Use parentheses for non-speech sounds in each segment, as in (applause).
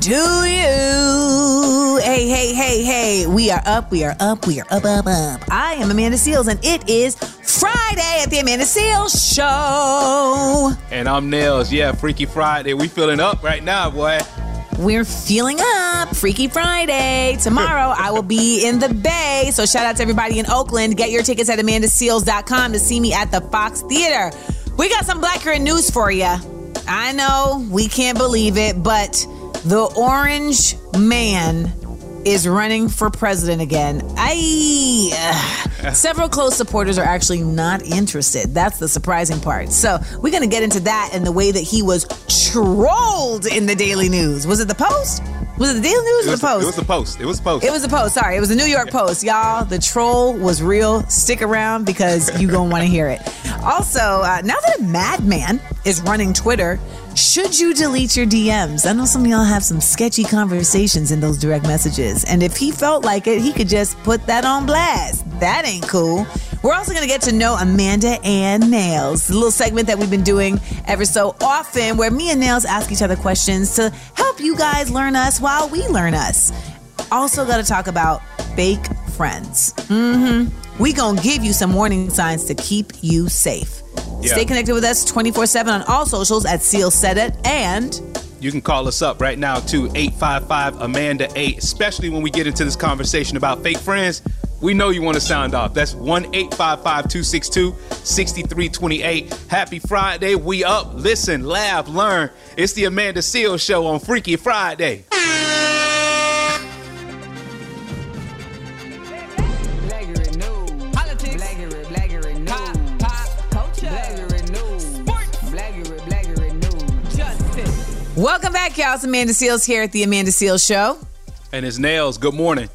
To you. Hey, hey, hey, hey. We are up, we are up, we are up, up, up. I am Amanda Seales, and it is Friday at the Amanda Seales Show. And I'm Nailz. Yeah, Freaky Friday. We feeling up right now, boy. We're feeling up. Freaky Friday. Tomorrow, I will be in the Bay. So, shout out to everybody in Oakland. Get your tickets at amandaseales.com to see me at the Fox Theater. We got some Blackurate news for you. I know we can't believe it, but the orange man is running for president again. I (laughs) several close supporters are actually not interested. That's the surprising part. So we're gonna get into that and the way that he was trolled in the Daily News. Was it the Post? Was it the Daily News It or the Post? it was the post. It was the post. It was the Post. Sorry, it was the New York Post, y'all. The troll was real. Stick around because you gonna want to hear it. (laughs) Also, uh, now that a madman is running Twitter, should you delete your DMs? I know some of y'all have some sketchy conversations in those direct messages, and if he felt like it, he could just put that on blast. That ain't cool. We're also gonna get to know Amanda and Nailz, a little segment that we've been doing ever so often, where me and Nailz ask each other questions to help you guys learn us while we learn us. Also, got to talk about fake friends. Mm-hmm. We gonna give you some warning signs to keep you safe. Yeah. Stay connected with us 24 7 on all socials at Seales Said It. And You can call us up right now to 855 Amanda 8, especially when we get into this conversation about fake friends. We know you want to sound off. That's 1 855 262 6328. Happy Friday. We up. Listen, laugh, learn. It's the Amanda Seales Show on Freaky Friday. Blackurate news. Politics. Blackurate, Blackurate news. Pop, pop, culture. Blackurate news. Sports. Blackurate, Blackurate news. Justice. welcome back, y'all. It's Amanda Seales here at the Amanda Seales Show. And his Nailz. Good morning.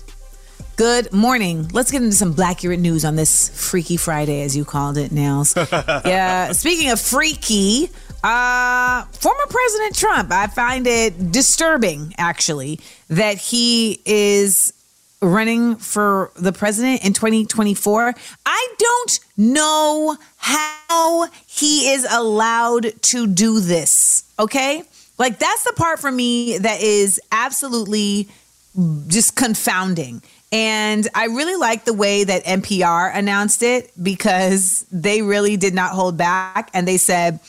Good morning. Let's get into some Blackurate news on this Freaky Friday, as you called it, Nailz. (laughs) yeah. Speaking of freaky, uh, former President Trump, I find it disturbing, actually, that he is running for the president in 2024. I don't know how he is allowed to do this. Okay. Like, that's the part for me that is absolutely just confounding. And I really like the way that NPR announced it because they really did not hold back. And they said,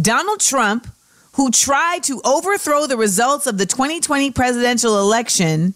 Donald Trump, who tried to overthrow the results of the 2020 presidential election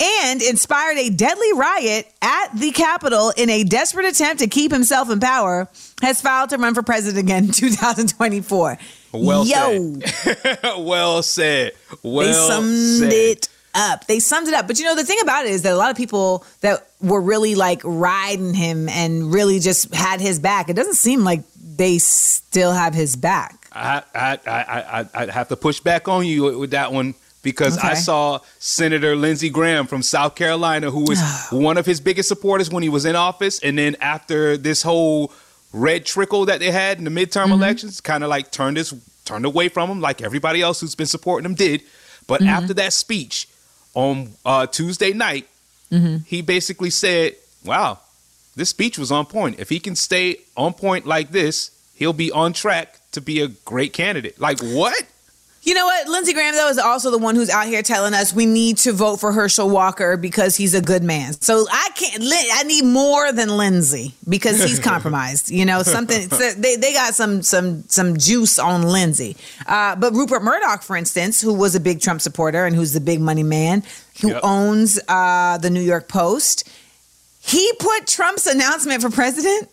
and inspired a deadly riot at the Capitol in a desperate attempt to keep himself in power, has filed to run for president again in (laughs) 2024. Well Yo, said. (laughs) well said. Well they summed said. it up. They summed it up. But you know, the thing about it is that a lot of people that were really like riding him and really just had his back, it doesn't seem like they still have his back. I, I, I, I, I'd have to push back on you with that one because I saw Senator Lindsey Graham from South Carolina, who was (sighs) one of his biggest supporters when he was in office. And then after this whole red trickle that they had in the midterm Mm-hmm. elections, kind of like turned his turned away from him, like everybody else who's been supporting him did. But Mm-hmm. after that speech on uh, Tuesday night, Mm-hmm. he basically said, "Wow, this speech was on point. If he can stay on point like this, he'll be on track to be a great candidate." Like what? You know what? Lindsey Graham, though, is also the one who's out here telling us we need to vote for Herschel Walker because he's a good man. So I can't, I need more than Lindsey because he's (laughs) compromised. You know, something, so they, they got some, some, some juice on Lindsey. Uh, but Rupert Murdoch, for instance, who was a big Trump supporter and who's the big money man, who Yep. owns uh, the New York Post, He put Trump's announcement for president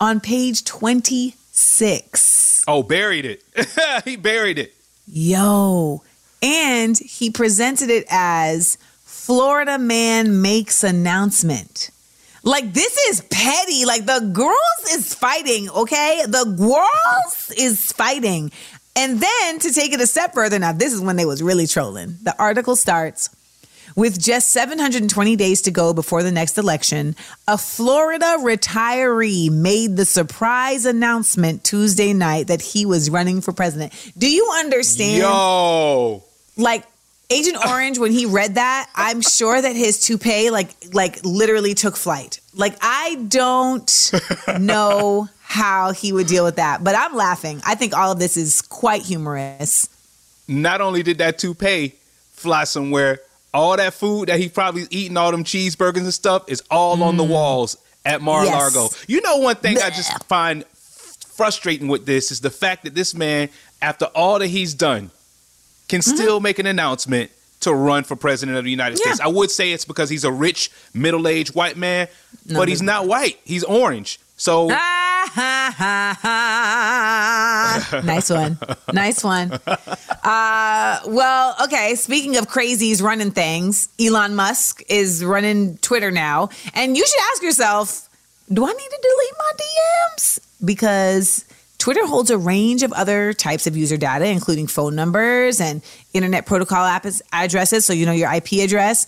on page 26. Oh, buried it. (laughs) he buried it. Yo. And he presented it as Florida man makes announcement. Like this is petty. Like the girls is fighting, okay? The girls is fighting. And then to take it a step further, now this is when they was really trolling. The article starts with just 720 days to go before the next election, a Florida retiree made the surprise announcement Tuesday night that he was running for president. Do you understand? Yo. Like Agent Orange, when he read that, I'm sure that his toupee like like literally took flight. Like I don't (laughs) know how he would deal with that, but I'm laughing. I think all of this is quite humorous. Not only did that toupee fly somewhere, all that food that he probably eating, all them cheeseburgers and stuff, is all on the mm. walls at Mar-a-Lago. Yes. You know, one thing I just find frustrating with this is the fact that this man, after all that he's done, can mm-hmm. still make an announcement to run for president of the United Yeah. States. I would say it's because he's a rich, middle-aged white man, No, but he's not white. He's orange. So (laughs) nice one. Nice one. Uh, well, okay. Speaking of crazies running things, Elon Musk is running Twitter now. And you should ask yourself do I need to delete my DMs? Because Twitter holds a range of other types of user data, including phone numbers and internet protocol app- addresses, so you know your IP address.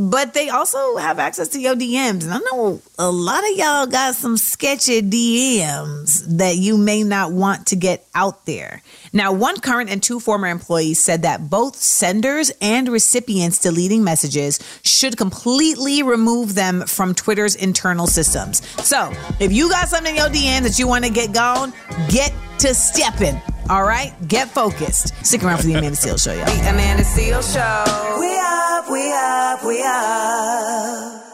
But they also have access to your DMs. And I know a lot of y'all got some sketchy DMs that you may not want to get out there. Now, one current and two former employees said that both senders and recipients deleting messages should completely remove them from Twitter's internal systems. So, if you got something in your DMs that you want to get gone, get to stepping. All right? Get focused. Stick around for the Amanda Seales Show, y'all. The Amanda Seales Show. We up, we up, we up.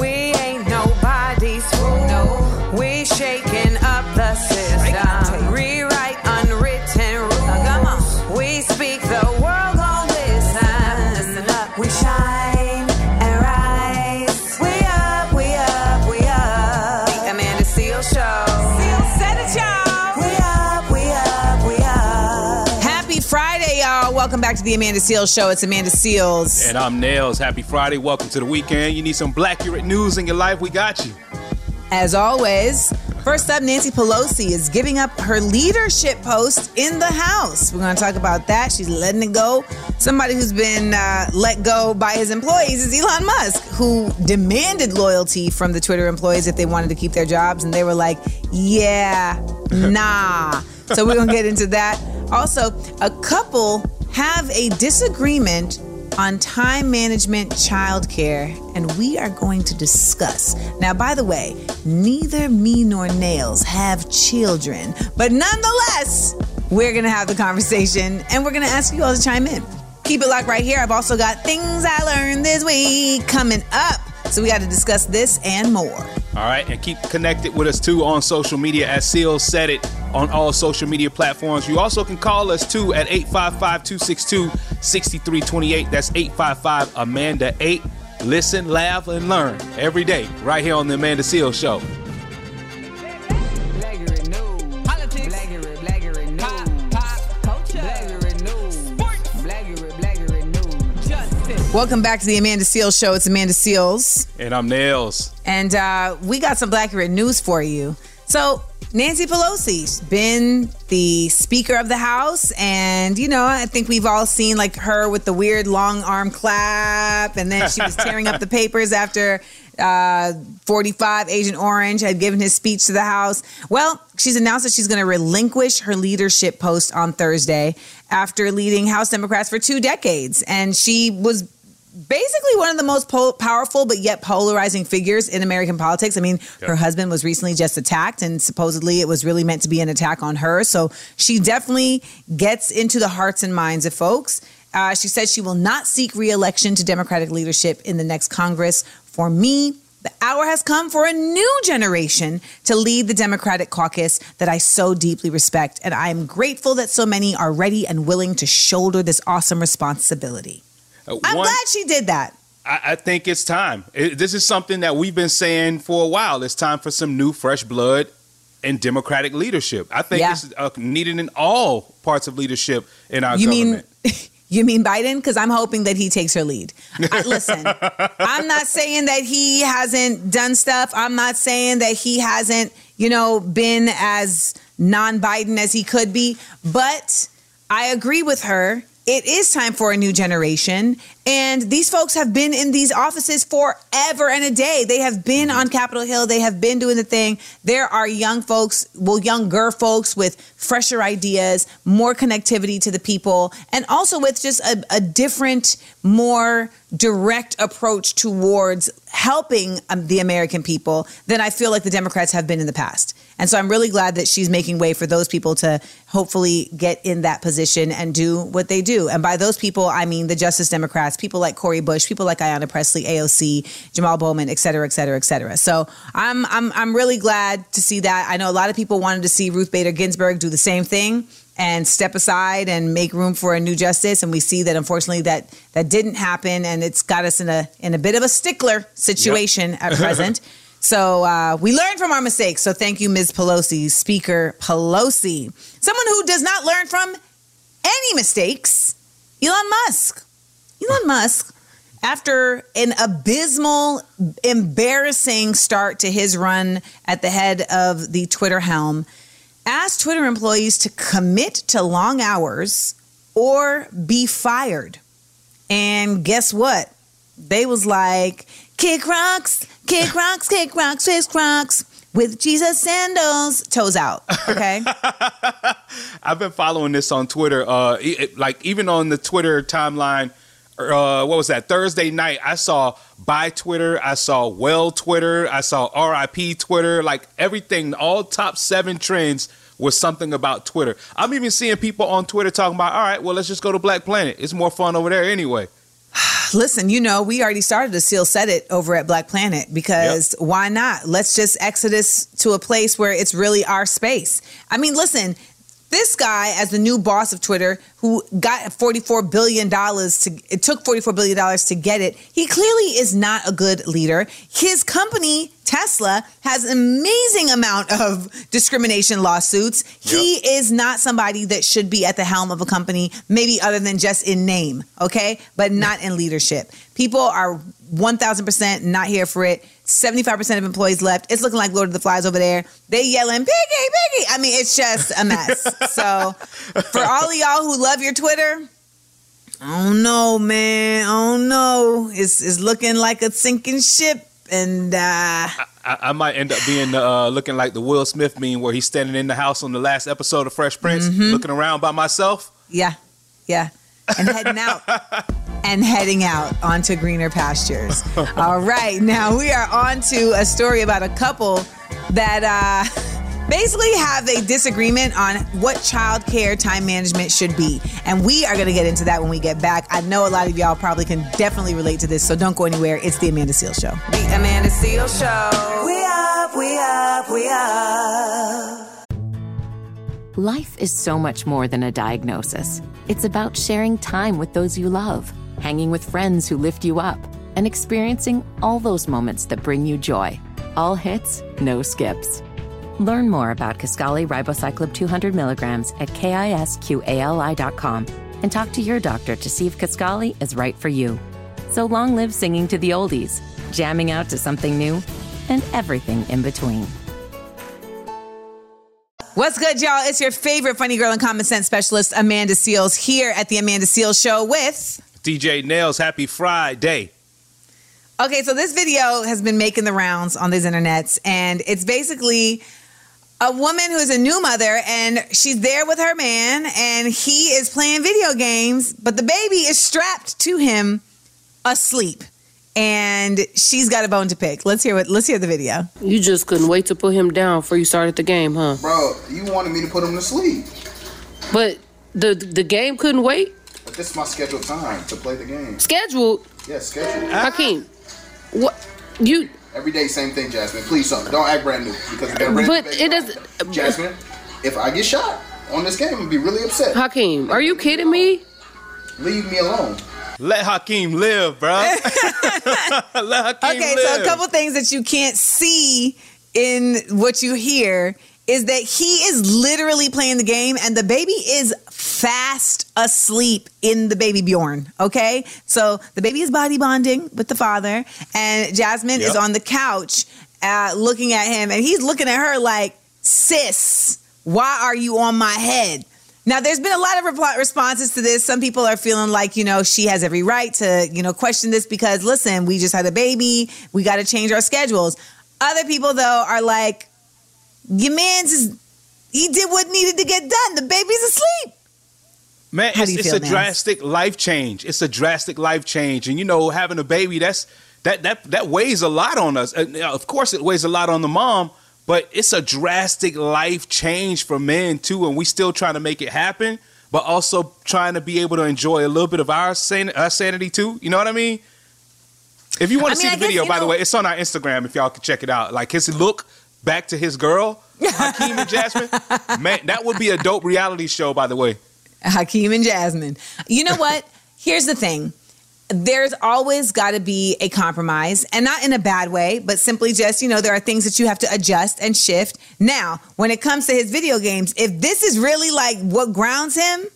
We ain't nobody's fool. No. We shaking up the system. Rewrite unwritten rules. We speak the world gon' listen. We shine back to the Amanda Seales Show. It's Amanda Seales. And I'm Nailz. Happy Friday. Welcome to the weekend. You need some black news in your life? We got you. As always, first up, Nancy Pelosi is giving up her leadership post in the House. We're going to talk about that. She's letting it go. Somebody who's been uh, let go by his employees is Elon Musk, who demanded loyalty from the Twitter employees if they wanted to keep their jobs. And they were like, yeah, (laughs) nah. So we're going to get into that. Also, a couple have a disagreement on time management childcare, and we are going to discuss. Now, by the way, neither me nor Nailz have children, but nonetheless, we're gonna have the conversation and we're gonna ask you all to chime in. Keep it locked right here. I've also got things I learned this week coming up. So we got to discuss this and more. All right, and keep connected with us too on social media at Seales Said It on all social media platforms. You also can call us too at 855-262-6328. That's 855 Amanda 8. Listen, laugh, and learn every day right here on the Amanda Seales Show. Welcome back to the Amanda Seales Show. It's Amanda Seales. And I'm Nailz. And uh, we got some Blackurate news for you. So, Nancy Pelosi's been the Speaker of the House. And, you know, I think we've all seen like her with the weird long arm clap. And then she was (laughs) tearing up the papers after uh, 45 Agent Orange had given his speech to the House. Well, she's announced that she's going to relinquish her leadership post on Thursday after leading House Democrats for two decades. And she was basically one of the most po- powerful but yet polarizing figures in American politics. I mean, her husband was recently just attacked, and supposedly it was really meant to be an attack on her. So she definitely gets into the hearts and minds of folks. Uh, she said she will not seek reelection to Democratic leadership in the next Congress. For me, the hour has come for a new generation to lead the Democratic caucus that I so deeply respect. And I am grateful that so many are ready and willing to shoulder this awesome responsibility. Uh, I'm one- glad she did that. I, I think it's time. It, this is something that we've been saying for a while. It's time for some new, fresh blood and democratic leadership. I think Yeah. it's uh, needed in all parts of leadership in our You government. mean (laughs) you mean Biden? Because I'm hoping that he takes her lead. I, (laughs) listen, I'm not saying that he hasn't done stuff. I'm not saying that he hasn't, you know, been as non-Biden as he could be. But I agree with her. It is time for a new generation. And these folks have been in these offices forever and a day. They have been on Capitol Hill. They have been doing the thing. There are young folks, well, younger folks with fresher ideas, more connectivity to the people, and also with just a, a different, more direct approach towards helping um, the American people than I feel like the Democrats have been in the past. And so I'm really glad that she's making way for those people to hopefully get in that position and do what they do. And by those people, I mean the Justice Democrats, people like Cori Bush, people like Ayanna Pressley, AOC, Jamal Bowman, et cetera, et cetera, et cetera. So I'm I'm I'm really glad to see that. I know a lot of people wanted to see Ruth Bader Ginsburg do the same thing and step aside and make room for a new justice. And we see that unfortunately that that didn't happen, and it's got us in a in a bit of a stickler situation at (laughs) present. So uh, we learned from our mistakes. So thank you, Ms. Pelosi, Speaker Pelosi, someone who does not learn from any mistakes. Elon Musk. Elon Musk, after an abysmal, embarrassing start to his run at the head of the Twitter helm, asked Twitter employees to commit to long hours or be fired. And guess what? They was like, kick rocks, kick rocks, kick rocks, kick rocks with Jesus sandals, toes out. Okay. (laughs) I've been following this on Twitter. Uh, it- like even on the Twitter timeline. Uh, what was that Thursday night? I saw by Twitter. I saw well Twitter. I saw RIP Twitter. Like everything, all top seven trends was something about Twitter. I'm even seeing people on Twitter talking about, all right, well, let's just go to Black Planet. It's more fun over there anyway. (sighs) Listen, you know, we already started a seal set it over at Black Planet because why not? Let's just exodus to a place where it's really our space. I mean, listen, this guy as the new boss of Twitter who got $44 billion to it took $44 billion to get it, he clearly is not a good leader. His company, Tesla, has an amazing amount of discrimination lawsuits. He is not somebody that should be at the helm of a company, maybe other than just in name, okay? But not in leadership. People are 1000% not here for it. 75% of employees left. It's looking like Lord of the Flies over there. They yelling, Piggy, Piggy. I mean, it's just a mess. (laughs) so, for all of y'all who love your Twitter, I don't know, man. I don't know. It's, it's looking like a sinking ship. And uh, I, I might end up being uh, looking like the Will Smith meme where he's standing in the house on the last episode of Fresh Prince, looking around by myself. yeah, yeah. And heading out. (laughs) and heading out onto greener pastures. (laughs) All right, now we are on to a story about a couple that uh, (laughs) basically have a disagreement on what child care time management should be. And we are going to get into that when we get back. I know a lot of y'all probably can definitely relate to this, so don't go anywhere. It's the Amanda Seales Show. The Amanda Seales Show. We up, we up, we up. Life is so much more than a diagnosis. It's about sharing time with those you love, hanging with friends who lift you up, and experiencing all those moments that bring you joy. All hits, no skips. Learn more about Kisqali ribociclib 200 milligrams at kisqali.com and talk to your doctor to see if Kisqali is right for you. So long live singing to the oldies, jamming out to something new, and everything in between. What's good, y'all? It's your favorite funny girl and common sense specialist, Amanda Seales, here at the Amanda Seales Show with. DJ Nailz, happy Friday. Okay, so this video has been making the rounds on these internets, and it's basically a woman who's a new mother, and she's there with her man, and he is playing video games, but the baby is strapped to him asleep. And she's got a bone to pick. Let's hear what let's hear the video. You just couldn't wait to put him down before you started the game, huh? Bro, you wanted me to put him to sleep. But the the game couldn't wait. But this is my scheduled time to play the game. Scheduled, Yeah, scheduled. Ah. Hakeem. What you? Every day, same thing, Jasmine. Please don't, don't act brand new because we got a brand But new it doesn't- the. Jasmine, if I get shot on this game, I'm gonna be really upset. Hakeem, are you kidding me? Leave me alone. Let Hakeem live, bro. (laughs) Let Hakeem Okay, live. so a couple things that you can't see in what you hear is that he is literally playing the game and the baby is fast asleep in the baby Bjorn. Okay, so the baby is body bonding with the father, and Jasmine is on the couch uh, looking at him, and he's looking at her like, "Sis, why are you on my head?" Now, there's been a lot of reply- responses to this. Some people are feeling like, you know, she has every right to, you know, question this because, listen, we just had a baby. We got to change our schedules. Other people, though, are like, your man's is, he did what needed to get done. The baby's asleep. Man, How it's, it's a Nance? drastic life change. It's a drastic life change, and you know, having a baby that's that that that weighs a lot on us. And, uh, of course, it weighs a lot on the mom, but it's a drastic life change for men too. And we still trying to make it happen, but also trying to be able to enjoy a little bit of our san- our sanity too. You know what I mean? If you want I to mean, see the guess, video, by the way, it's on our Instagram. If y'all can check it out, like his look back to his girl, (laughs) Hakeem and Jasmine. Man, that would be a dope reality show. By the way. Hakeem and Jasmine. You know what? (laughs) Here's the thing. There's always got to be a compromise, and not in a bad way, but simply just, you know, there are things that you have to adjust and shift. Now, when it comes to his video games, if this is really like what grounds him,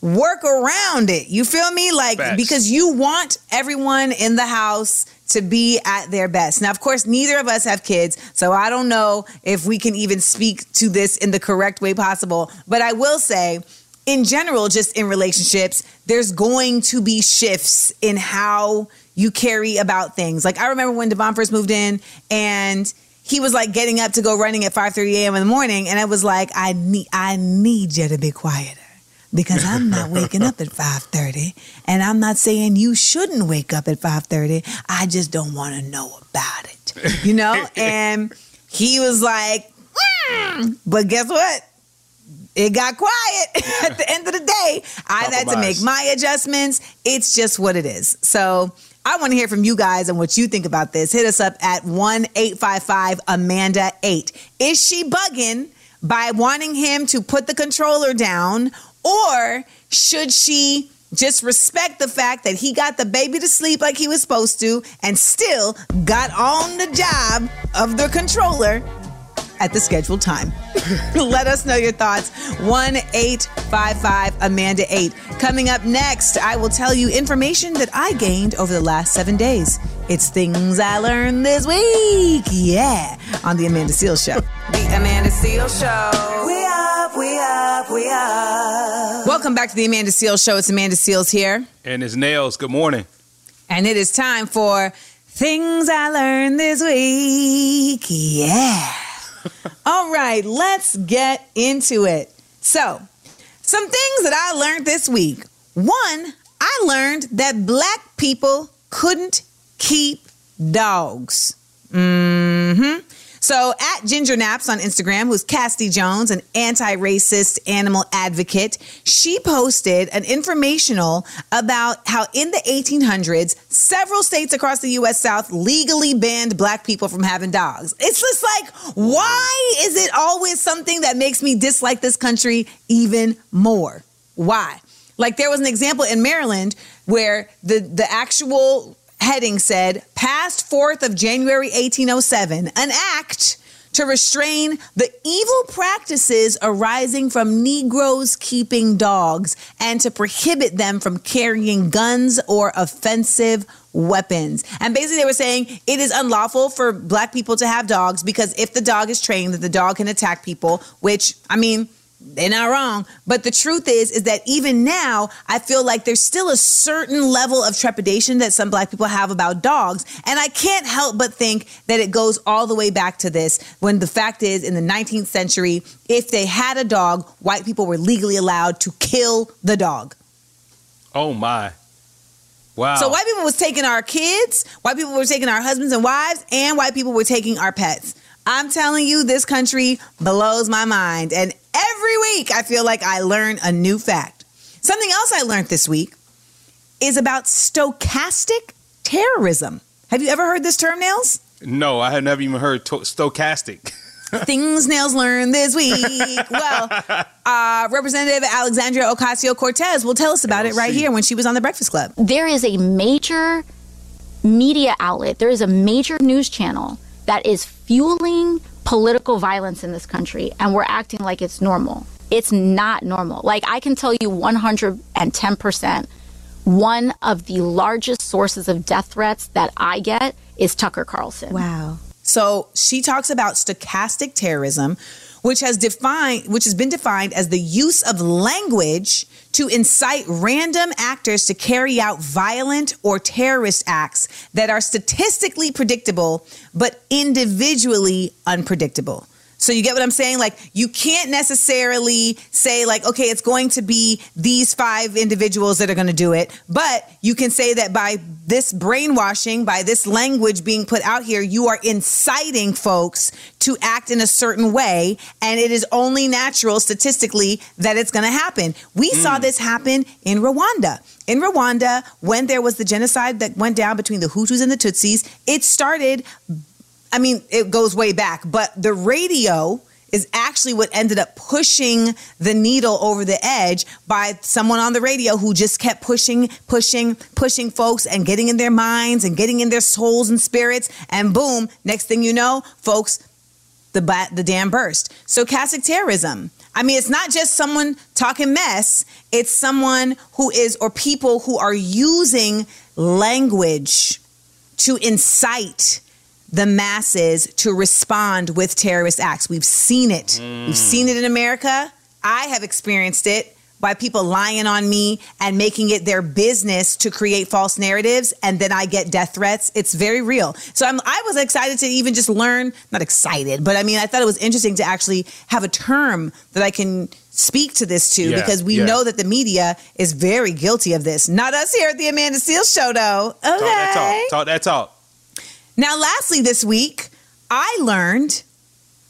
work around it. You feel me? Like, Facts. because you want everyone in the house to be at their best. Now, of course, neither of us have kids, so I don't know if we can even speak to this in the correct way possible. But I will say, in general, just in relationships, there's going to be shifts in how you carry about things. Like I remember when Devon first moved in and he was like getting up to go running at 5:30 a.m. in the morning, and I was like, I need I need you to be quieter because I'm not (laughs) waking up at 5:30 and I'm not saying you shouldn't wake up at 5:30. I just don't want to know about it. You know? (laughs) and he was like, "Mm." but guess what? It got quiet (laughs) at the end of the day. I've had to make my adjustments. It's just what it is. So I want to hear from you guys and what you think about this. Hit us up at 1 855 Amanda 8. Is she bugging by wanting him to put the controller down, or should she just respect the fact that he got the baby to sleep like he was supposed to and still got on the job of the controller at the scheduled time. (laughs) Let us know your thoughts. 1 855 Amanda 8. Coming up next, I will tell you information that I gained over the last seven days. It's things I learned this week. Yeah, on The Amanda Seales Show. The Amanda Seales Show. We up, we up, we up. Welcome back to The Amanda Seales Show. It's Amanda Seales here. And his Nailz. Good morning. And it is time for Things I Learned This Week. Yeah. (laughs) All right, let's get into it. So, some things that I learned this week. One, I learned that black people couldn't keep dogs. Mm hmm So at Ginger Naps on Instagram, who's Casty Jones, an anti-racist animal advocate, she posted an informational about how in the 1800s, several states across the U.S. South legally banned black people from having dogs. It's just like, why is it always something that makes me dislike this country even more? Why? Like there was an example in Maryland where the the actual heading said passed 4th of January 1807 an act to restrain the evil practices arising from Negroes keeping dogs and to prohibit them from carrying guns or offensive weapons. And basically, they were saying it is unlawful for black people to have dogs because if the dog is trained, that the dog can attack people, which, I mean, they're not wrong. But the truth is, is that even now, I feel like there's still a certain level of trepidation that some black people have about dogs. And I can't help but think that it goes all the way back to this when the fact is, in the 19th century, if they had a dog, white people were legally allowed to kill the dog. Oh my. Wow. So white people was taking our kids, white people were taking our husbands and wives, and white people were taking our pets. I'm telling you, this country blows my mind. And every week I feel like I learn a new fact. Something else I learned this week is about stochastic terrorism. Have you ever heard this term, Nailz? no, I had never even heard to- stochastic. (laughs) Things Nailz learned this week. Well, (laughs) uh, Representative Alexandria Ocasio Cortez will tell us about it right here when she was on the Breakfast Club. there is a major media outlet, there is a major news channel that is fueling political violence in this country, and we're acting like it's normal. It's not normal. Like, I can tell you 110%, one of the largest sources of death threats that I get is Tucker Carlson. Wow. So she talks about stochastic terrorism, which has defined which has been defined as the use of language to incite random actors to carry out violent or terrorist acts that are statistically predictable but individually unpredictable. So you get what I'm saying? Like you can't necessarily say like, okay, it's going to be these five individuals that are going to do it, but you can say that by this brainwashing, by this language being put out here, you are inciting folks to act in a certain way, and it is only natural statistically that it's going to happen. We saw mm. this happen in Rwanda. In Rwanda, when there was the genocide that went down between the Hutus and the Tutsis, it started I mean, it goes way back, but the radio is actually what ended up pushing the needle over the edge by someone on the radio who just kept pushing, pushing, pushing folks and getting in their minds and getting in their souls and spirits. And boom, next thing you know, folks, the the dam burst. Stochastic terrorism. I mean, it's not just someone talking mess. It's someone who is, or people who are using language to incite the masses to respond with terrorist acts. We've seen it. We've seen it in America. I have experienced it by people lying on me and making it their business to create false narratives and then I get death threats. It's very real. So I'm I was excited to even just learn, not excited, but I mean I thought it was interesting to actually have a term that I can speak to this to Yeah, because we yeah. know that the media is very guilty of this. Not us here at the Amanda Seales show though. Okay. Talk that talk. Talk that talk. Now, lastly, this week, I learned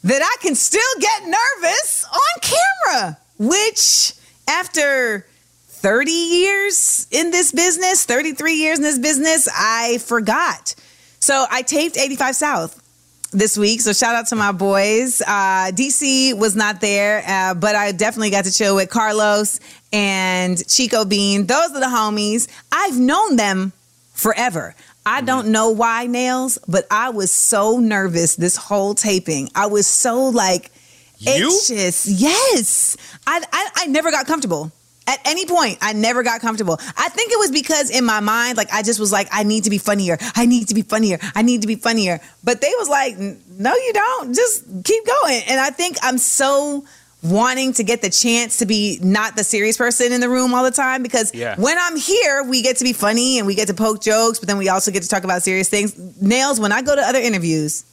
that I can still get nervous on camera, which after 30 years in this business, 33 years in this business, I forgot. So I taped 85 South this week. So shout out to my boys. Uh, DC was not there, uh, but I definitely got to chill with Carlos and Chico Bean. Those are the homies. I've known them forever. I don't mm-hmm. know why, Nailz, but I was so nervous this whole taping. I was so like You? anxious. Yes. I, I, I never got comfortable. At any point, I never got comfortable. I think it was because in my mind, like I just was like, I need to be funnier. I need to be funnier. I need to be funnier. But they was like, no, you don't. Just keep going. And I think I'm so wanting to get the chance to be not the serious person in the room all the time because Yeah. when I'm here, we get to be funny and we get to poke jokes, but then we also get to talk about serious things. Nailz, when I go to other interviews,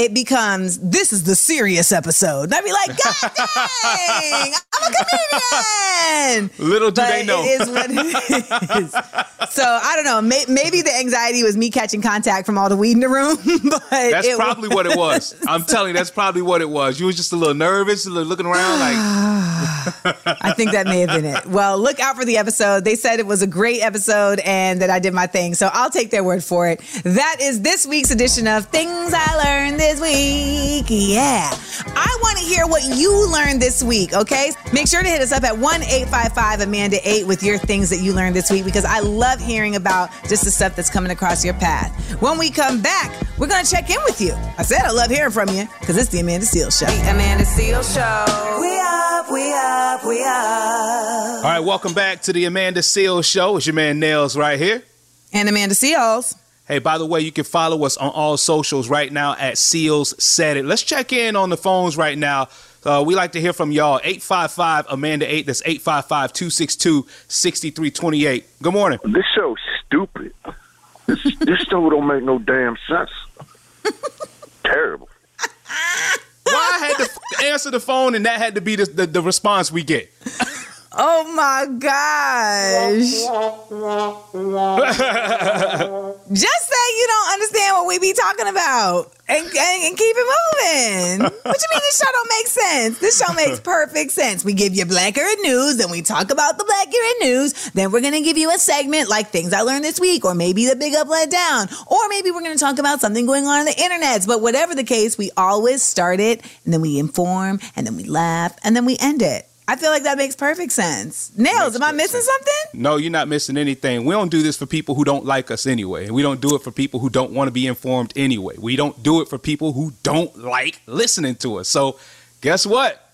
it becomes this is the serious episode. And I'd be like, God (laughs) dang, I'm a comedian. Little do But they know. It is what it is. So I don't know. May, maybe the anxiety was me catching contact from all the weed in the room. (laughs) But That's probably what it was. (laughs) I'm telling you, that's probably what it was. You was just a little nervous, a little looking around like, (sighs) I think that may have been it. Well, look out for the episode. They said it was a great episode and that I did my thing. So I'll take their word for it. That is this week's edition of Things I Learned This Week. Yeah. I want to hear what you learned this week, okay? Make sure to hit us up at 1 855 Amanda 8 with your things that you learned this week because I love hearing about just the stuff that's coming across your path. When we come back, we're going to check in with you. I said I love hearing from you because it's the Amanda Seales Show. Amanda Seales Show. We up, we up, we up. all right, welcome back to the Amanda Seales Show. It's your man Nailz right here. And Amanda Seales. Hey, by the way, you can follow us on all socials right now at Seales Said It. Let's check in on the phones right now. Uh, we like to hear from y'all. 855 Amanda 8. That's 855 262 6328. Good morning. This show's stupid. This this show don't make no damn sense. Terrible. Why I had to f- answer the phone and that had to be the, the, the response we get? Oh my gosh. (laughs) Just say you don't understand what we be talking about and, and, and keep it moving. What you mean this show don't make sense? This show makes (laughs) perfect sense. We give you Blackurate News, then we talk about the Blackurate News. Then we're to give you a segment like things I learned this week, or maybe the big up, let down, or maybe we're to talk about something going on in the internet. But whatever the case, we always start it and then we inform and then we laugh and then we end it. I feel like that makes perfect sense. Nailz, am I missing something? No, you're not missing anything. We don't do this for people who don't like us anyway. And we don't do it for people who don't want to be informed anyway. We don't do it for people who don't like listening to us. So, guess what?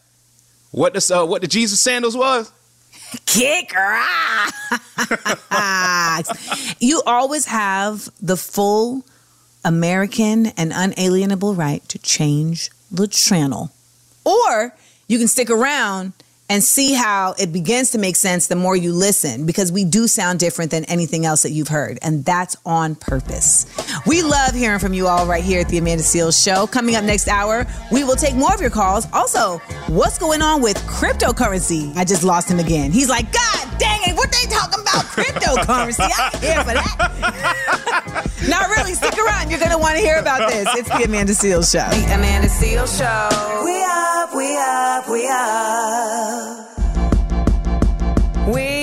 What the uh, what the Jesus sandals was? (laughs) Kick rocks. (laughs) you always have the full American and unalienable right to change the channel. Or you can stick around and see how it begins to make sense the more you listen because we do sound different than anything else that you've heard. And that's on purpose. We love hearing from you all right here at the Amanda Seales Show. Coming up next hour, we will take more of your calls. Also, what's going on with cryptocurrency? I just lost him again. He's like, God dang it, what they talking about cryptocurrency? I ain't here for that. (laughs) Not really. Stick around. You're going to want to hear about this. It's the Amanda Seales Show. The Amanda Seales Show. We up, we up, we up. We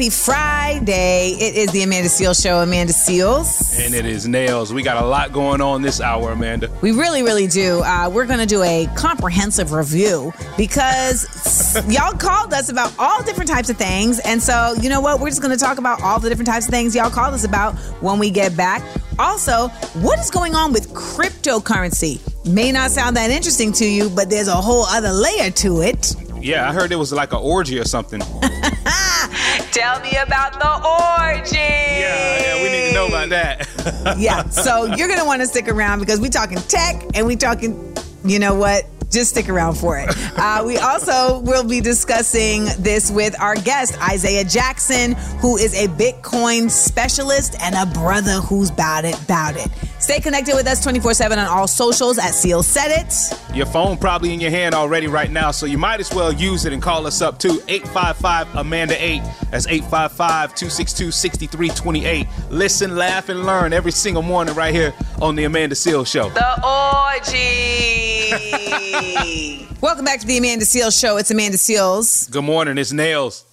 happy Friday. It is the Amanda Seales Show. Amanda Seales. And it is Nailz. We got a lot going on this hour, Amanda. We really, really do. Uh, we're going to do a comprehensive review because y'all called us about all different types of things. And so, you know what? We're just going to talk about all the different types of things y'all called us about when we get back. Also, what is going on with cryptocurrency? May not sound that interesting to you, but there's a whole other layer to it. Yeah, I heard it was like an orgy or something. (laughs) Tell me about the orgy. Yeah, yeah, we need to know about that. (laughs) yeah. So you're gonna want to stick around because we're talking tech and we're talking, you know what? Just stick around for it. (laughs) Uh, we also will be discussing this with our guest Isaiah Jackson, who is a Bitcoin specialist and a brother who's about it, bout it. Stay connected with us 24/7 on all socials at Seales Said It. Your phone probably in your hand already right now, so you might as well use it and call us up too. 855 Amanda 8. That's 855 262 6328. Listen, laugh, and learn every single morning right here on The Amanda Seales Show. The orgy. (laughs) Welcome back to the Amanda Seales Show. It's Amanda Seales. Good morning, it's Nailz.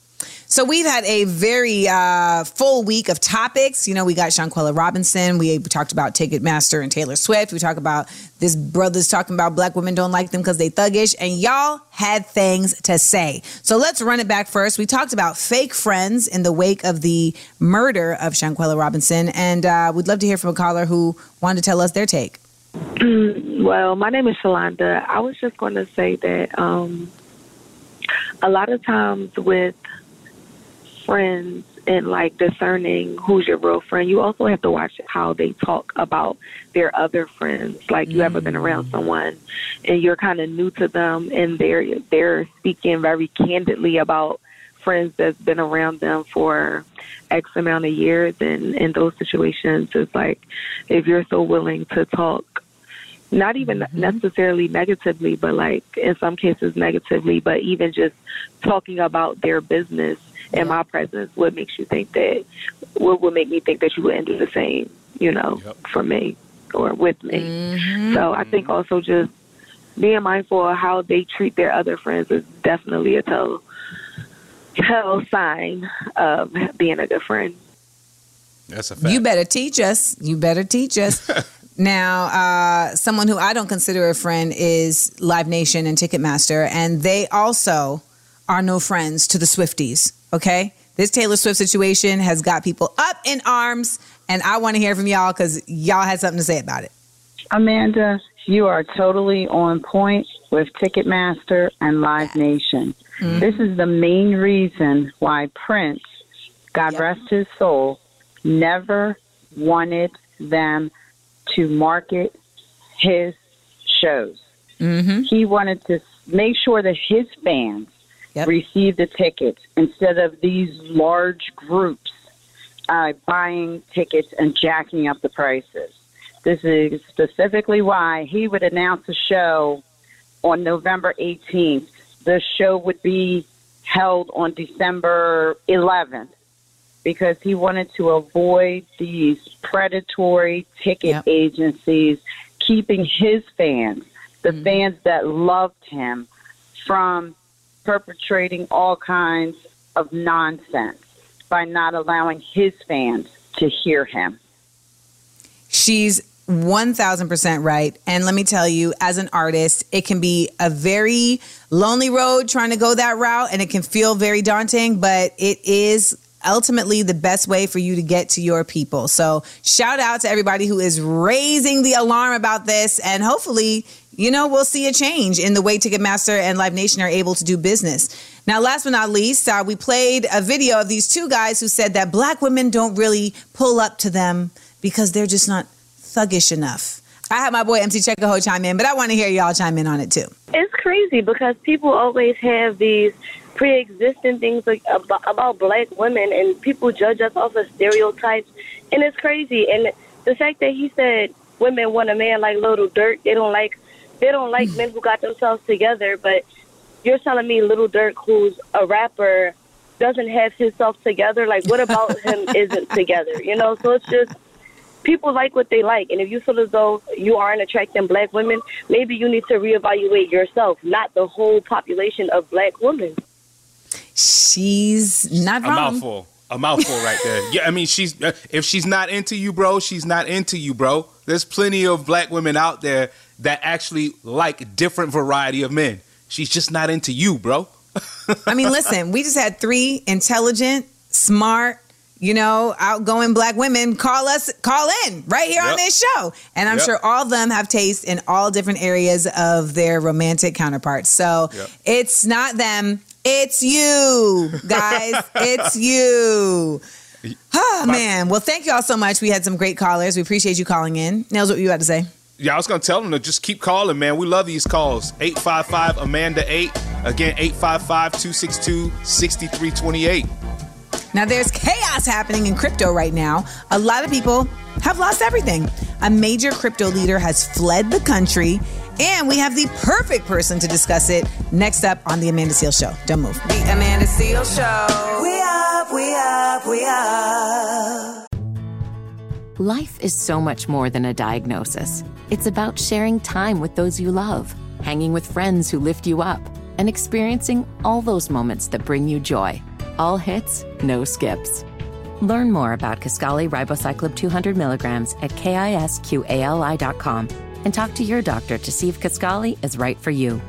So we've had a very uh, full week of topics. You know, we got Shanquella Robinson. We talked about Ticketmaster and Taylor Swift. We talked about this brothers talking about black women don't like them because they thuggish. And y'all had things to say. So let's run it back first. We talked about fake friends in the wake of the murder of Shanquella Robinson. And uh, we'd love to hear from a caller who wanted to tell us their take. Well, my name is Shalonda. I was just going to say that um, a lot of times with friends and like discerning who's your real friend, you also have to watch how they talk about their other friends. Like you ever been mm. around someone and you're kind of new to them and they're they're speaking very candidly about friends that's been around them for X amount of years and in those situations it's like if you're so willing to talk not even mm-hmm. necessarily negatively, but like in some cases negatively, but even just talking about their business in my presence, what makes you think that, what would make me think that you wouldn't do the same, you know, for me or with me. Mm-hmm. So I think also just being mindful of how they treat their other friends is definitely a tell, tell sign of being a good friend. That's a fact. You better teach us. You better teach us. (laughs) now, uh, someone who I don't consider a friend is Live Nation and Ticketmaster, and they also are no friends to the Swifties. Okay, this Taylor Swift situation has got people up in arms, and I want to hear from y'all because y'all had something to say about it. Amanda, you are totally on point with Ticketmaster and Live Nation. Mm-hmm. This is the main reason why Prince, God rest his soul, never wanted them to market his shows. Mm-hmm. He wanted to make sure that his fans received the tickets instead of these large groups uh, buying tickets and jacking up the prices. This is specifically why he would announce a show on November 18th. The show would be held on December 11th because he wanted to avoid these predatory ticket agencies keeping his fans, the mm-hmm. fans that loved him, from perpetrating all kinds of nonsense by not allowing his fans to hear him. She's 1000% right. And let me tell you, as an artist, it can be a very lonely road trying to go that route and it can feel very daunting, but it is ultimately the best way for you to get to your people. So, shout out to everybody who is raising the alarm about this and hopefully, you know, we'll see a change in the way Ticketmaster and Live Nation are able to do business. Now, last but not least, uh, we played a video of these two guys who said that black women don't really pull up to them because they're just not thuggish enough. I had my boy MC Checkaho chime in, but I want to hear y'all chime in on it too. It's crazy because people always have these pre-existing things like about, about black women, and people judge us off of stereotypes, and it's crazy. And the fact that he said women want a man like Lil Durk, they don't like they don't like men who got themselves together. But you're telling me Lil Durk, who's a rapper, doesn't have himself together. Like, what about (laughs) him isn't together? You know, so it's just people like what they like. And if you feel as though you aren't attracting black women, maybe you need to reevaluate yourself, not the whole population of black women. She's not a mouthful. A mouthful right there. (laughs) Yeah, I mean, she's if she's not into you, bro, she's not into you, bro. There's plenty of black women out there that actually like different variety of men. She's just not into you, bro. I mean, listen, we just had three intelligent, smart, you know, outgoing black women call us, call in right here on this show. And I'm Yep. sure all of them have taste in all different areas of their romantic counterparts. So Yep. it's not them, it's you, guys. (laughs) it's you. Oh, man. Well, thank you all so much. We had some great callers. We appreciate you calling in. Nailz, what you had to say? Yeah, I was gonna tell them to just keep calling, man. We love these calls. 855 Amanda 8. Again, 855 262 6328. Now, there's chaos happening in crypto right now. A lot of people have lost everything. A major crypto leader has fled the country, and we have the perfect person to discuss it next up on The Amanda Seales Show. Don't move. The Amanda Seales Show. We up, we up, we up. Life is so much more than a diagnosis. It's about sharing time with those you love, hanging with friends who lift you up, and experiencing all those moments that bring you joy. All hits, no skips. Learn more about Kisqali Ribociclib 200 milligrams at kisqali.com and talk to your doctor to see if Kisqali is right for you.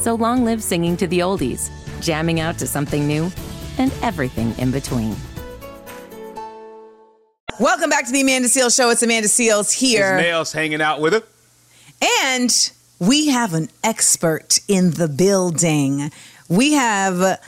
So long live singing to the oldies, jamming out to something new, and everything in between. Welcome back to The Amanda Seales Show. It's Amanda Seales His here. Nailz hanging out with her. And we have an expert in the building. We have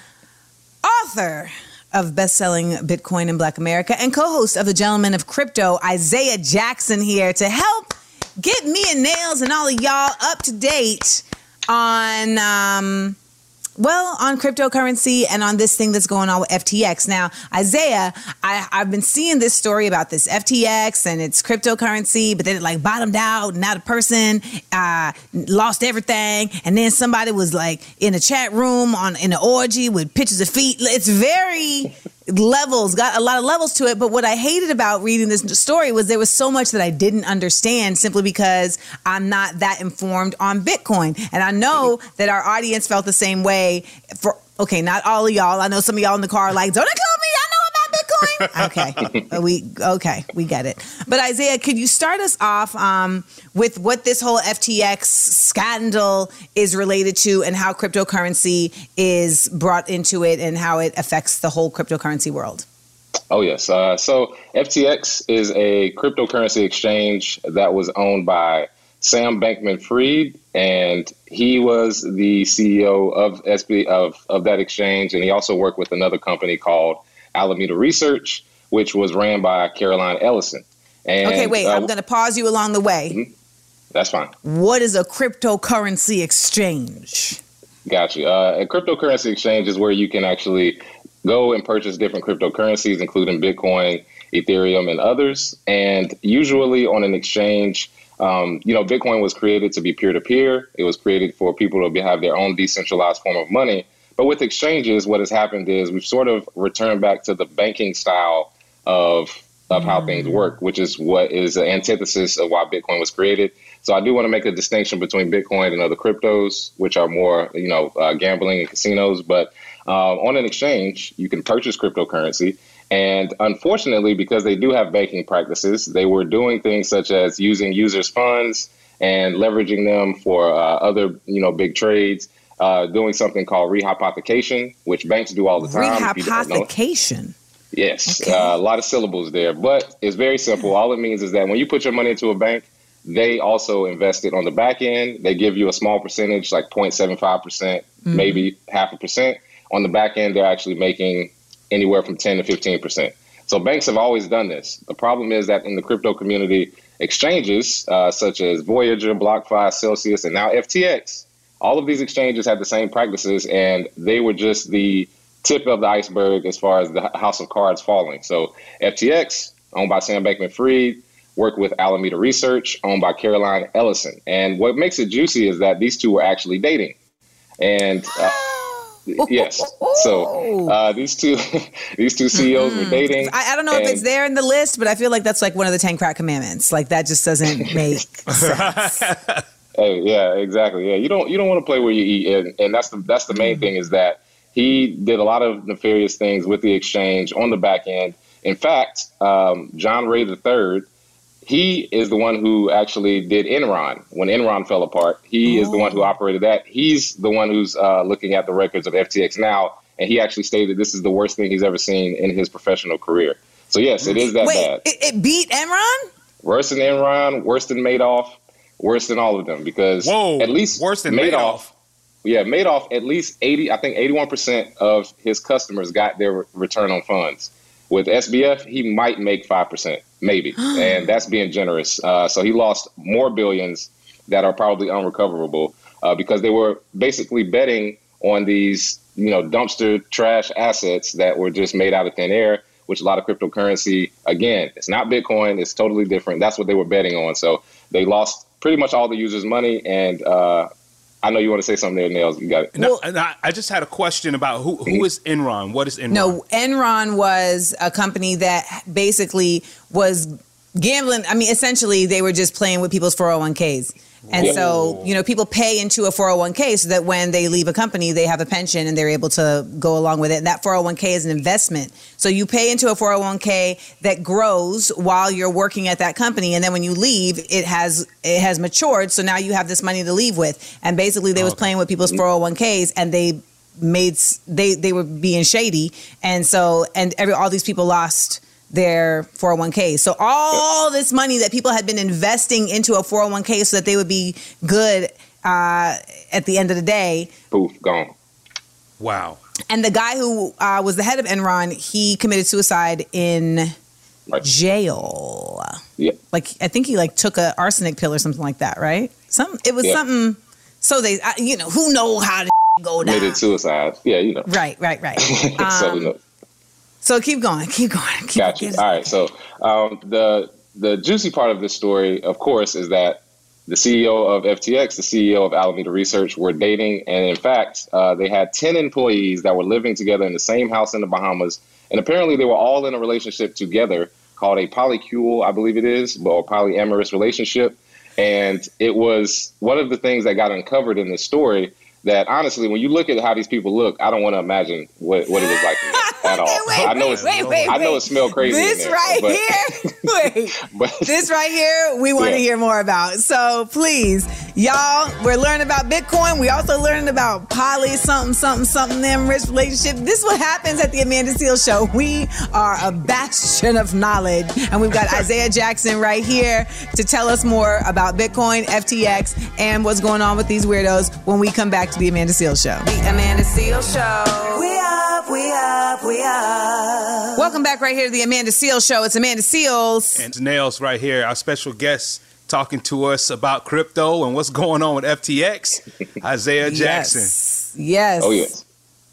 author of best-selling Bitcoin in Black America and co-host of the Gentleman of Crypto, Isaiah Jackson here to help get me and Nailz and all of y'all up to date on um well, on cryptocurrency and on this thing that's going on with FTX. Now, Isaiah, I, I've been seeing this story about this FTX and its cryptocurrency, but then it like bottomed out. Now the person uh, lost everything, and then somebody was like in a chat room on in an orgy with pictures of feet. It's very levels, got a lot of levels to it. But what I hated about reading this story was there was so much that I didn't understand simply because I'm not that informed on Bitcoin. And I know that our audience felt the same way for okay, not all of y'all. I know some of y'all in the car are like, don't include me, I know about Bitcoin. okay. We okay, we get it. But Isaiah, could you start us off um, with what this whole FTX scandal is related to and how cryptocurrency is brought into it and how it affects the whole cryptocurrency world? Oh, yes. Uh, so FTX is a cryptocurrency exchange that was owned by Sam Bankman Fried, and he was the CEO of SB of, of that exchange, and he also worked with another company called Alameda Research, which was ran by Caroline Ellison. And, okay, wait. uh, I'm going to pause you along the way. That's fine. What is a cryptocurrency exchange? Gotcha. Uh, a cryptocurrency exchange is where you can actually go and purchase different cryptocurrencies, including Bitcoin, Ethereum, and others. And usually on an exchange, um, you know, Bitcoin was created to be peer to peer. It was created for people to be, have their own decentralized form of money. But with exchanges, what has happened is we've sort of returned back to the banking style of of how things work, which is what is an antithesis of why Bitcoin was created. So I do want to make a distinction between Bitcoin and other cryptos, which are more, you know, uh, gambling and casinos. But uh, on an exchange, you can purchase cryptocurrency. And unfortunately, because they do have banking practices, they were doing things such as using users' funds and leveraging them for uh, other, you know, big trades. Uh, doing something called rehypothecation, which banks do all the time. if you don't know. Rehypothecation. Yes, uh, a lot of syllables there, but it's very simple. All it means is that when you put your money into a bank, they also invest it on the back end. They give you a small percentage, like 0.75%, percent Mhm. maybe half a percent. On the back end, they're actually making anywhere from 10 to 15%. So banks have always done this. The problem is that in the crypto community, exchanges uh, such as Voyager, BlockFi, Celsius, and now FTX, all of these exchanges had the same practices, and they were just the tip of the iceberg as far as the house of cards falling. So FTX, owned by Sam Bankman-Fried, worked with Alameda Research, owned by Caroline Ellison. And what makes it juicy is that these two were actually dating. And uh, (gasps) yes, so uh, these two (laughs) these two CEOs were dating. I, I don't know if it's there in the list, but I feel like that's like one of the 10 crack commandments. Like that just doesn't (laughs) make (laughs) sense. Hey, yeah, exactly. Yeah, you don't you don't want to play where you eat, and, and that's the that's the main thing is that he did a lot of nefarious things with the exchange on the back end. In fact, um, John Ray III, he is the one who actually did Enron when Enron fell apart. He is the one who operated that. He's the one who's uh, looking at the records of FTX now, and he actually stated this is the worst thing he's ever seen in his professional career. So yes, it is that Wait, bad. it, it beat Enron? Worse than Enron, worse than Madoff, worse than all of them because Whoa, at least worse than Madoff. Yeah, Madoff at least eighty, I think eighty-one percent of his customers got their return on funds. With SBF, he might make five percent, maybe, (gasps) and that's being generous. Uh, so he lost more billions that are probably unrecoverable uh, because they were basically betting on these, you know, dumpster trash assets that were just made out of thin air. Which a lot of cryptocurrency, again, it's not Bitcoin. It's totally different. That's what they were betting on. So they lost pretty much all the users' money. And uh, I know you want to say something there, Nailz. You got it. No, and I, I just had a question about who who is Enron? What is Enron? No, Enron was a company that basically was gambling. I mean, essentially, they were just playing with people's 401ks. And Yeah. so, you know, people pay into a 401k so that when they leave a company, they have a pension and they're able to go along with it. And that 401k is an investment. So you pay into a 401k that grows while you're working at that company. And then when you leave, it has it has matured. So now you have this money to leave with. And basically they was playing with people's 401ks and they made they they were being shady and so and every all these people lost their 401k so all this money that people had been investing into a 401k so that they would be good uh, at the end of the day Poof, gone. Wow. and the guy who uh, was the head of enron he committed suicide in jail Yeah. like i think he like took a arsenic pill or something like that right some it was Yeah. something so they uh, you know who know how to go down Committed suicide. Yeah, you know. right right right (laughs) so, Um, you know. So keep going, keep going. Keep Got you. All right. So um, the the juicy part of this story, of course, is that the CEO of FTX, the CEO of Alameda Research, were dating, and in fact, uh, they had ten employees that were living together in the same house in the Bahamas, and apparently they were all in a relationship together called a polycule, I believe it is, or polyamorous relationship. And it was one of the things that got uncovered in this story. That honestly, when you look at how these people look, I don't want to imagine what, what it was like at all. I know it's wait, wait, I know it smelled crazy. This there, right but- here, (laughs) wait, but this right here, we want to Yeah. hear more about. So please, y'all, we're learning about Bitcoin. We also learning about poly something, something, something, them rich relationship. This is what happens at the Amanda Seales Show. We are a bastion of knowledge, and we've got (laughs) Isaiah Jackson right here to tell us more about Bitcoin, FTX, and what's going on with these weirdos when we come back to the Amanda Seales Show. The Amanda Seales Show. We up, we up, we up. Welcome back right here to the Amanda Seales Show. It's Amanda Seales. And Nailz right here, our special guest talking to us about crypto and what's going on with FTX, (laughs) Isaiah Jackson. Yes. Yes. Oh, yes.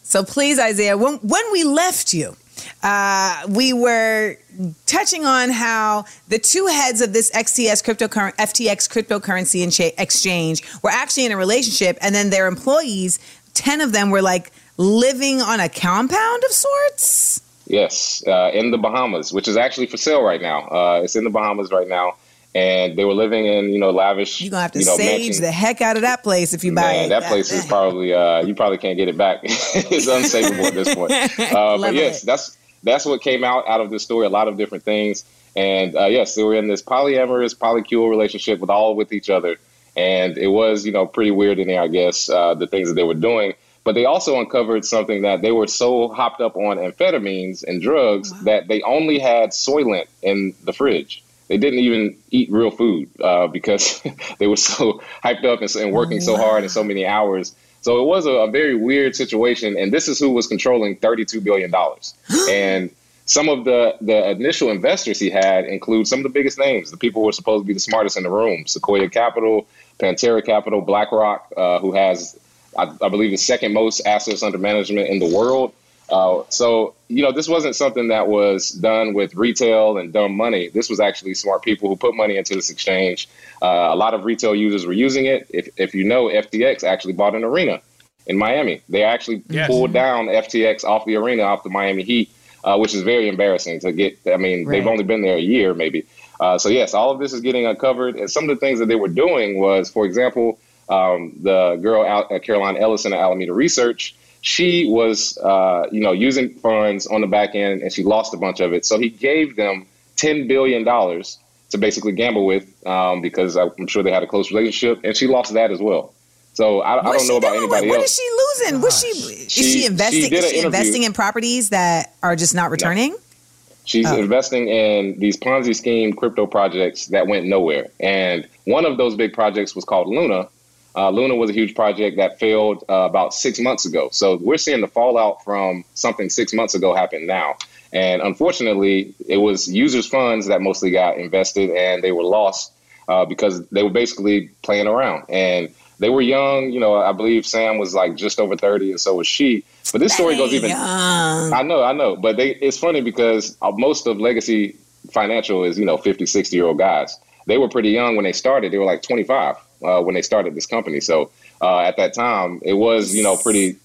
So please, Isaiah, when, when we left you, uh, we were touching on how the two heads of this XTS cryptocurrency, FTX cryptocurrency exchange were actually in a relationship, and then their employees, ten of them, were like living on a compound of sorts. Yes, uh, in the Bahamas, which is actually for sale right now. Uh, it's in the Bahamas right now, and they were living in you know lavish. You're gonna have to you know, sage mansions. the heck out of that place if you buy Man, it. that place is probably uh, you probably can't get it back. (laughs) it's unsavable at this point. (laughs) Uh, but yes, that's that's what came out out of this story. A lot of different things, and uh, yes, they were in this polyamorous, polycule relationship with all with each other, and it was you know pretty weird in there, I guess, uh, the things that they were doing. But they also uncovered something that they were so hopped up on amphetamines and drugs that they only had Soylent in the fridge. They didn't even eat real food uh, because (laughs) they were so hyped up and, and working so hard and so many hours. So it was a, a very weird situation. And this is who was controlling $32 billion. (gasps) and some of the, the initial investors he had include some of the biggest names, the people who were supposed to be the smartest in the room Sequoia Capital, Pantera Capital, BlackRock, uh, who has, I, I believe, the second most assets under management in the world. Uh, so, you know, this wasn't something that was done with retail and dumb money. This was actually smart people who put money into this exchange. Uh, a lot of retail users were using it. If, if you know, FTX actually bought an arena in Miami. They actually Yes. pulled down FTX off the arena, off the Miami Heat, uh, which is very embarrassing to get. I mean, they've only been there a year, maybe. Uh, so, yes, all of this is getting uncovered. And some of the things that they were doing was, for example, um, the girl, Al- Caroline Ellison at Alameda Research, she was, uh, you know, using funds on the back end and she lost a bunch of it. So he gave them $10 billion to basically gamble with um, because I'm sure they had a close relationship and she lost that as well. So I, I What's don't know about anybody What- else. What is she losing? Was she is she, She- investing? she is she investing in properties that are just not returning? She's Oh. investing in these Ponzi scheme crypto projects that went nowhere. And one of those big projects was called Luna. Uh, Luna was a huge project that failed uh, about six months ago. So we're seeing the fallout from something six months ago happen now. And unfortunately, it was users' funds that mostly got invested and they were lost uh, because they were basically playing around. And they were young. You know, I believe Sam was like just over 30 and so was she. But this story goes even. I know, I know. But they, it's funny because uh, most of Legacy Financial is, you know, 50, 60 year old guys. They were pretty young when they started. They were like 25 uh, when they started this company. So uh, at that time, it was, you know, pretty,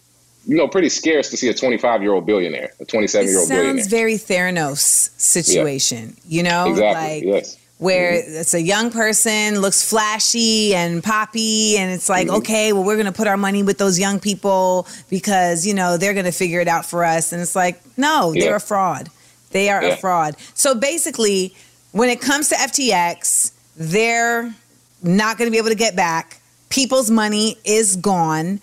you know, pretty scarce to see a 25 year old billionaire, a 27 year old billionaire. sounds very Theranos situation. You know, exactly. like yes. where it's a young person looks flashy and poppy and it's like Mhm. okay well we're going to put our money with those young people because you know they're going to figure it out for us and it's like no they're Yeah. a fraud they are Yeah. a fraud so basically when it comes to FTX they're not going to be able to get back. People's money is gone.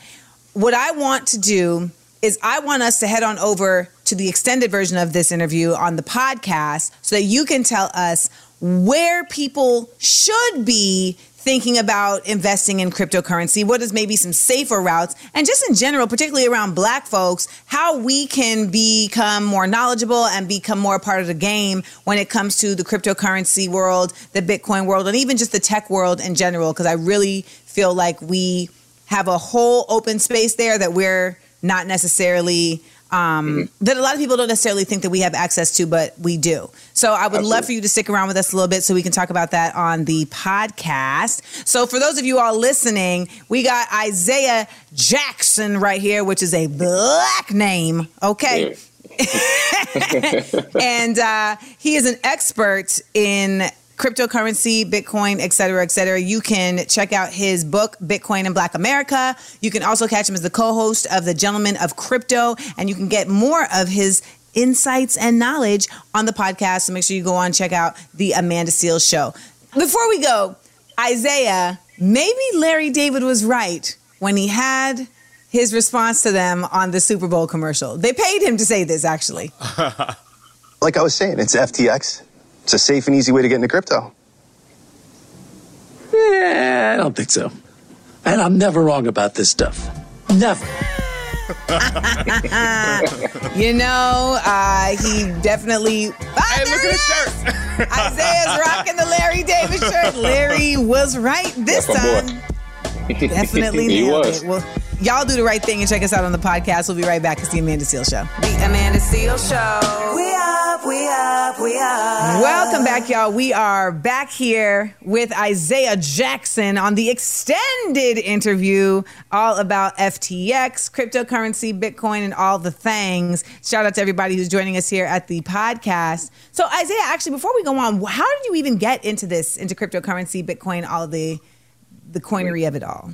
What I want to do is I want us to head on over to the extended version of this interview on the podcast so that you can tell us where people should be thinking about investing in cryptocurrency, what is maybe some safer routes, and just in general, particularly around black folks, how we can become more knowledgeable and become more part of the game when it comes to the cryptocurrency world, the Bitcoin world, and even just the tech world in general, because I really feel like we have a whole open space there that we're not necessarily um, that a lot of people don't necessarily think that we have access to, but we do. So I would love for you to stick around with us a little bit so we can talk about that on the podcast. So for those of you all listening, we got Isaiah Jackson right here, which is a black name. Okay. (laughs) and uh, he is an expert in cryptocurrency, Bitcoin, et cetera, et cetera. You can check out his book, Bitcoin in Black America. You can also catch him as the co host of The Gentleman of Crypto, and you can get more of his insights and knowledge on the podcast. So make sure you go on and check out The Amanda Seales Show. Before we go, Isaiah, maybe Larry David was right when he had his response to them on the Super Bowl commercial. They paid him to say this, actually. (laughs) Like I was saying, it's FTX. It's a safe and easy way to get into crypto. Yeah, I don't think so. And I'm never wrong about this stuff. Never. (laughs) you know, uh, he definitely. Ah, Hey, look at his shirt. Isaiah's rocking the Larry Davis shirt. (laughs) Larry was right this That's my boy. time. Definitely (laughs) He nailed was. it. Well, y'all do the right thing and check us out on the podcast. We'll be right back. It's the Amanda Seales Show. The Amanda Seales Show. We up, we up, we up. Welcome back, y'all. We are back here with Isaiah Jackson on the extended interview all about FTX, cryptocurrency, Bitcoin, and all the things. Shout out to everybody who's joining us here at the podcast. So, Isaiah, actually, before we go on, how did you even get into this, into cryptocurrency, Bitcoin, all the the coinery of it all?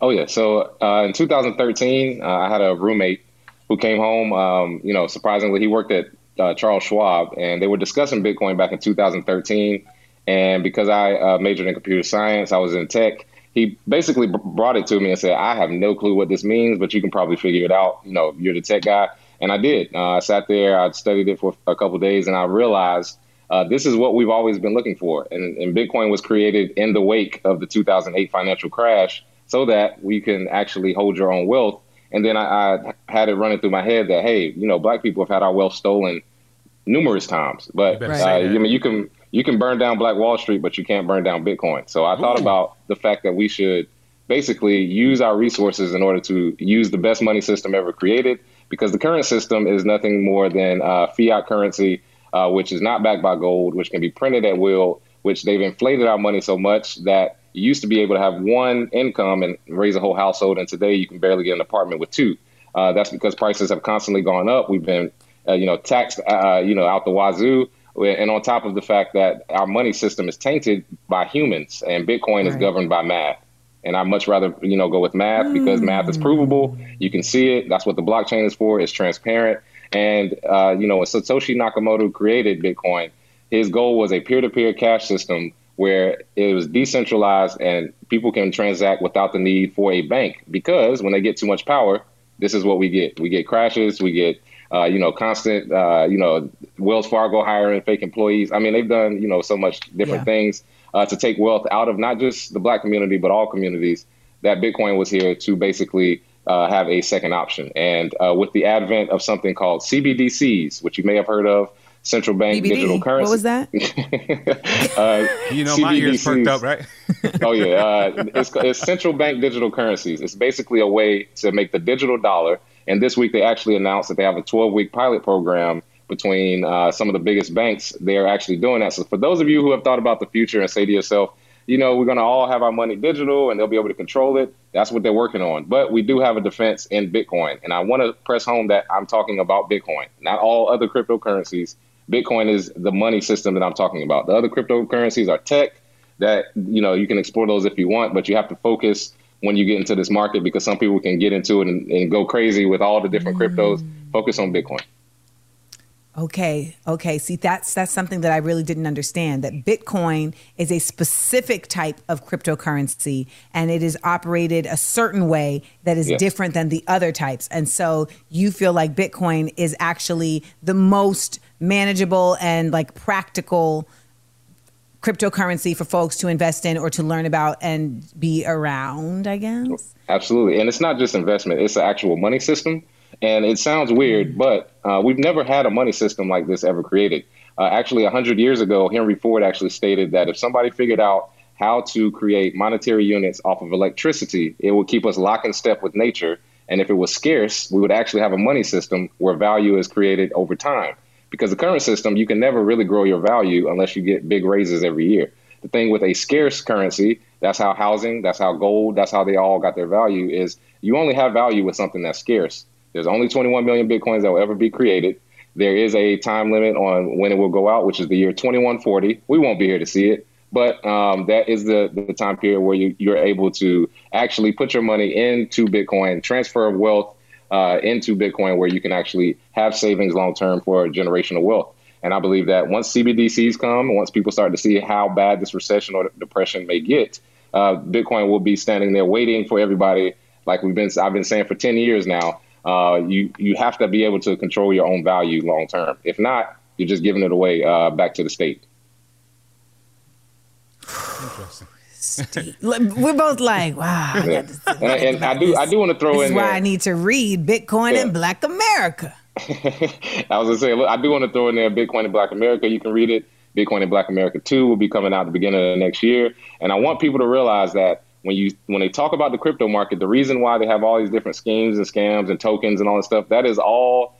Oh yeah. So uh, in 2013, uh, I had a roommate who came home. Um, you know, surprisingly, he worked at uh, Charles Schwab, and they were discussing Bitcoin back in 2013. And because I uh, majored in computer science, I was in tech. He basically b- brought it to me and said, "I have no clue what this means, but you can probably figure it out. You know, you're the tech guy." And I did. Uh, I sat there, I studied it for a couple days, and I realized uh, this is what we've always been looking for. And, and Bitcoin was created in the wake of the 2008 financial crash so that we can actually hold your own wealth. And then I, I had it running through my head that, hey, you know, black people have had our wealth stolen numerous times. But uh. I mean, you can you can burn down Black Wall Street, but you can't burn down Bitcoin. So I thought about the fact that we should basically use our resources in order to use the best money system ever created, because the current system is nothing more than uh, fiat currency, uh, which is not backed by gold, which can be printed at will, which they've inflated our money so much that you used to be able to have one income and raise a whole household, and today you can barely get an apartment with two. Uh, that's because prices have constantly gone up. We've been, uh, you know, taxed, uh, you know, out the wazoo, and on top of the fact that our money system is tainted by humans, and Bitcoin is governed by math. And I'd much rather, you know, go with math because math is provable. You can see it. That's what the blockchain is for. It's transparent. And uh, you know, when Satoshi Nakamoto created Bitcoin, his goal was a peer-to-peer cash system where it was decentralized and people can transact without the need for a bank. Because when they get too much power, this is what we get. We get crashes. We get uh, you know constant uh, you know Wells Fargo hiring fake employees. I mean, they've done you know so much different Yeah. things uh, to take wealth out of not just the black community but all communities. That Bitcoin was here to basically uh, have a second option. And uh, with the advent of something called CBDCs, which you may have heard of, central bank digital currency. What was that? (laughs) Uh, You know, my ears perked up, right? oh yeah, uh, it's, it's central bank digital currencies. It's basically a way to make the digital dollar. And this week they actually announced that they have a 12 week pilot program between uh, some of the biggest banks. They're actually doing that. So for those of you who have thought about the future and say to yourself, you know, we're going to all have our money digital and they'll be able to control it. That's what they're working on. But we do have a defense in Bitcoin. And I want to press home that I'm talking about Bitcoin, not all other cryptocurrencies. Bitcoin is the money system that I'm talking about. The other cryptocurrencies are tech that, you know, you can explore those if you want, but you have to focus when you get into this market because some people can get into it and, and go crazy with all the different cryptos. Mm. Focus on Bitcoin. Okay, okay. See, that's that's something that I really didn't understand. That Bitcoin is a specific type of cryptocurrency, and it is operated a certain way that is Yes. different than the other types. And so, you feel like Bitcoin is actually the most manageable and like practical cryptocurrency for folks to invest in or to learn about and be around. I guess. Absolutely. And it's not just investment, it's an actual money system. And it sounds weird, but uh, we've never had a money system like this ever created. Uh, actually, 100 years ago, Henry Ford actually stated that if somebody figured out how to create monetary units off of electricity, it would keep us lock in step with nature. And if it was scarce, we would actually have a money system where value is created over time. Because the current system, you can never really grow your value unless you get big raises every year. The thing with a scarce currency, that's how housing, that's how gold, that's how they all got their value, is you only have value with something that's scarce. There's only 21 million bitcoins that will ever be created. There is a time limit on when it will go out, which is the year 2140. We won't be here to see it, but um, that is the, the time period where you, you're able to actually put your money into Bitcoin, transfer of wealth uh, into Bitcoin, where you can actually have savings long term for generational wealth. And I believe that once CBDCs come, once people start to see how bad this recession or depression may get, uh, Bitcoin will be standing there waiting for everybody. Like we've been, I've been saying for 10 years now. Uh, you you have to be able to control your own value long term. If not, you're just giving it away uh, back to the state. Look, We're both like, wow. I Yeah. (laughs) And, I- and I do I do want to throw This in why there. I need to read Bitcoin Yeah. and Black America. (laughs) I was gonna say, look, I do want to throw in there Bitcoin and Black America. You can read it. Bitcoin and Black America 2 will be coming out at the beginning of next year. And I want people to realize that when you when they talk about the crypto market, the reason why they have all these different schemes and scams and tokens and all this stuff, that is all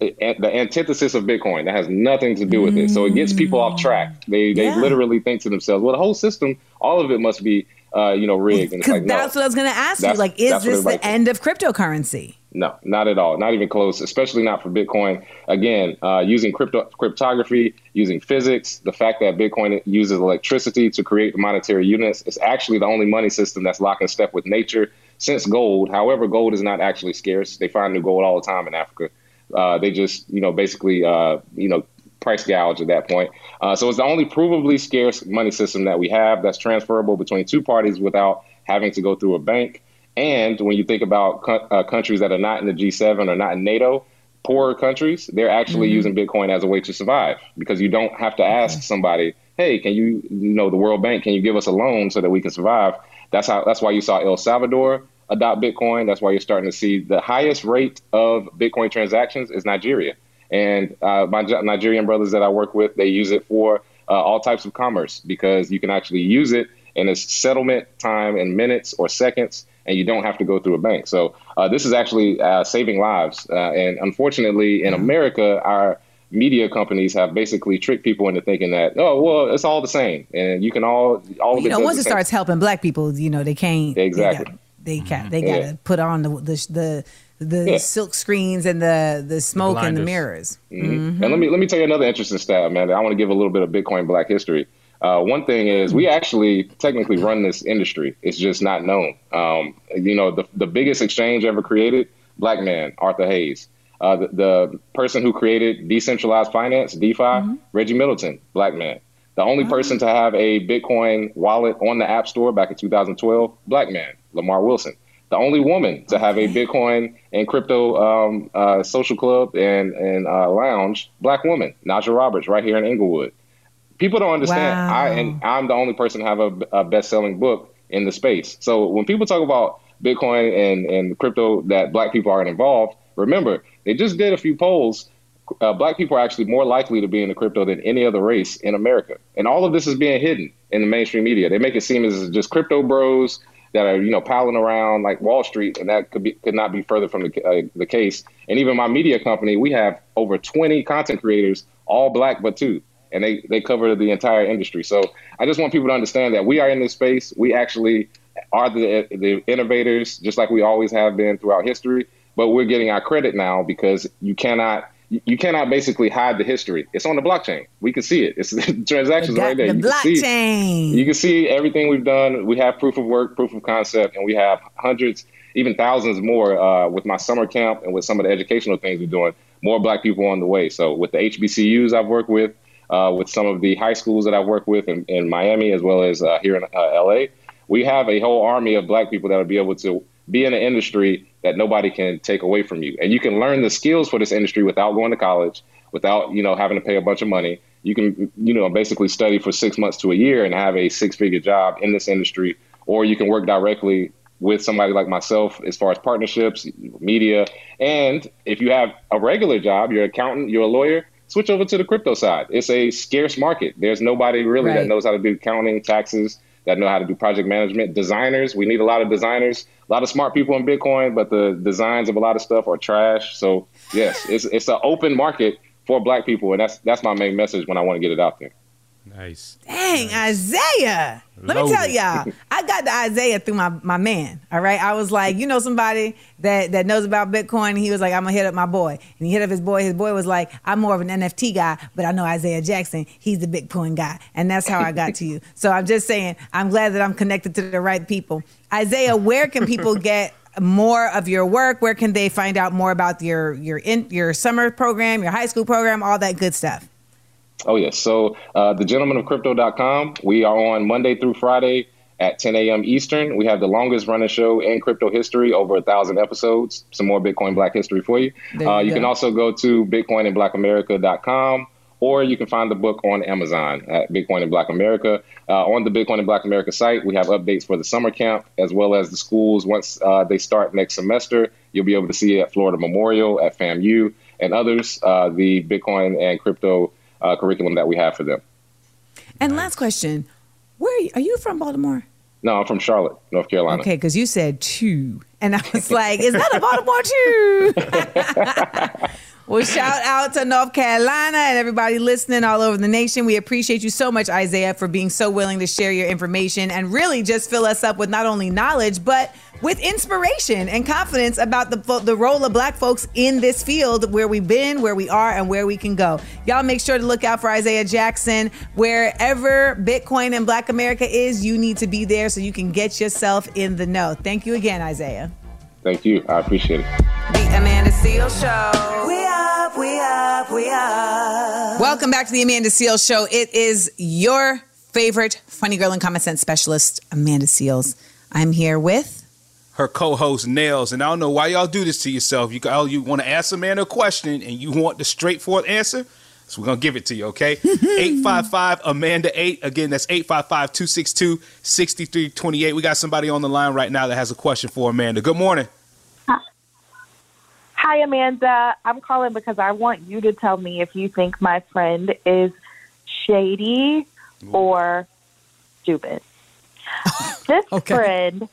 the the antithesis of Bitcoin. That has nothing to do with it. So it gets people off track. They they Yeah. literally think to themselves, well, the whole system, all of it must be uh, you know rigged. And it's Because like, no. that's what I was going to ask you. Like, is this the end of cryptocurrency? No, not at all. Not even close. Especially not for Bitcoin. Again, uh, using crypto cryptography, using physics, the fact that Bitcoin uses electricity to create monetary units is actually the only money system that's locked in step with nature since gold. However, gold is not actually scarce. They find new gold all the time in Africa. Uh, they just, you know, basically, uh, you know, price gouge at that point. Uh, so it's the only provably scarce money system that we have that's transferable between two parties without having to go through a bank. And when you think about co- uh, countries that are not in the G7 or not in NATO, poorer countries, they're actually Mm-hmm. using Bitcoin as a way to survive because you don't have to ask somebody, "Hey, can you, you know, the World Bank, can you give us a loan so that we can survive?" That's how. That's why you saw El Salvador adopt Bitcoin. That's why you're starting to see the highest rate of Bitcoin transactions is Nigeria. And uh, my Nigerian brothers that I work with, they use it for uh, all types of commerce because you can actually use it in its settlement time in minutes or seconds, and you don't have to go through a bank. So uh, this is actually uh, saving lives. Uh, and unfortunately, in America, our media companies have basically tricked people into thinking that oh well it's all the same and you can all all of You it know, once it starts helping black people, you know, they can't. Exactly. They got. They Mhm. got Yeah. to put on the the the, the Yeah. silk screens and the the smoke and the blinders. mirrors. Mhm. And let me let me tell you another interesting stat, man. I want to give a little bit of Bitcoin Black history. Uh, one thing is we actually technically run this industry. It's just not known. Um, you know, the the biggest exchange ever created, black man, Arthur Hayes. Uh, the, the person who created decentralized finance, DeFi, Reggie Middleton, black man. The only person to have a Bitcoin wallet on the App Store back in 2012, black man, Lamar Wilson. The only woman to have a Bitcoin and crypto um, uh, social club and, and uh, lounge, black woman, Najah Roberts, right here in Inglewood. People don't understand. Wow. I and I'm the only person to have a, a best-selling book in the space. So when people talk about Bitcoin and, and crypto that black people aren't involved, remember they just did a few polls. Uh, black people are actually more likely to be in the crypto than any other race in America, and all of this is being hidden in the mainstream media. They make it seem as just crypto bros that are you know piling around like Wall Street, and that could be could not be further from the uh, the case. And even my media company, we have over 20 content creators, all black but two, and they they cover the entire industry. So I just want people to understand that we are in this space. We actually are the the innovators, just like we always have been throughout history. But we're getting our credit now because you cannot you cannot basically hide the history. It's on the blockchain. We can see it. It's (laughs) the transactions right there. the You can see- you can see everything we've done. We have proof of work, proof of concept, and we have hundreds, even thousands more uh, with my summer camp and with some of the educational things we're doing. More black people on the way. So with the HBCUs I've worked with, uh, with some of the high schools that I work with in, in Miami as well as uh, here in uh, LA, we have a whole army of black people that will be able to be in an industry that nobody can take away from you. And you can learn the skills for this industry without going to college, without, you know, having to pay a bunch of money. You can, you know, basically study for six months to a year and have a six figure job in this industry, or you can work directly with somebody like myself as far as partnerships, media. And if you have a regular job, you're an accountant, you're a lawyer, switch over to the crypto side. It's a scarce market. There's nobody really Right. that knows how to do accounting, taxes, that know how to do project management. Designers, we need a lot of designers, a lot of smart people in Bitcoin, but the designs of a lot of stuff are trash. So yes, it's it's an open market for black people, and that's that's my main message when I want to get it out there. Nice. Dang, Isaiah. Let me tell y'all, I got the Isaiah through my, my man. All right. I was like, you know, somebody that, that knows about Bitcoin. He was like, I'm going to hit up my boy. And he hit up his boy. His boy was like, I'm more of an NFT guy, but I know Isaiah Jackson. He's the Bitcoin guy. And that's how I got to you. So I'm just saying, I'm glad that I'm connected to the right people. Isaiah, where can people (laughs) get more of your work? Where can they find out more about your your in, your summer program, your high school program, all that good stuff? Oh, yes. So, uh, the gentleman of crypto.com, we are on Monday through Friday at 10 a.m. Eastern. We have the longest running show in crypto history, over a thousand episodes. Some more Bitcoin Black history for you. There Uh, you you can also go to bitcoinandblackamerica.com or you can find the book on Amazon at Bitcoin and Black America. Uh, on the Bitcoin and Black America site, we have updates for the summer camp as well as the schools. Once uh, they start next semester, you'll be able to see it at Florida Memorial, at FAMU, and others uh, the Bitcoin and crypto uh, curriculum that we have for them. And last question: Where are you, are you from? Baltimore? No, I'm from Charlotte, North Carolina. Okay, because you said two, and I was like, "Is that a Baltimore two?" (laughs) well, shout out to North Carolina and everybody listening all over the nation. We appreciate you so much, Isaiah, for being so willing to share your information and really just fill us up with not only knowledge but with inspiration and confidence about the the role of Black folks in this field, where we've been, where we are, and where we can go. Y'all make sure to look out for Isaiah Jackson wherever Bitcoin and Black America is. You need to be there so you can get yourself in the know. Thank you again, Isaiah. Thank you. I appreciate it. The Amanda Seales Show. We up, we up, we up. Welcome back to the Amanda Seales Show. It is your favorite funny girl and common sense specialist, Amanda Seales. I'm here with her co-host Nailz, and I don't know why y'all do this to yourself. You all oh, you want to ask Amanda a question, and you want the straightforward answer. So we're gonna give it to you, okay? (laughs) 855 Amanda 8. Again, that's 855-262-6328. We got somebody on the line right now that has a question for Amanda. Good morning. Hi, Amanda. I'm calling because I want you to tell me if you think my friend is shady or stupid. (laughs) this friend,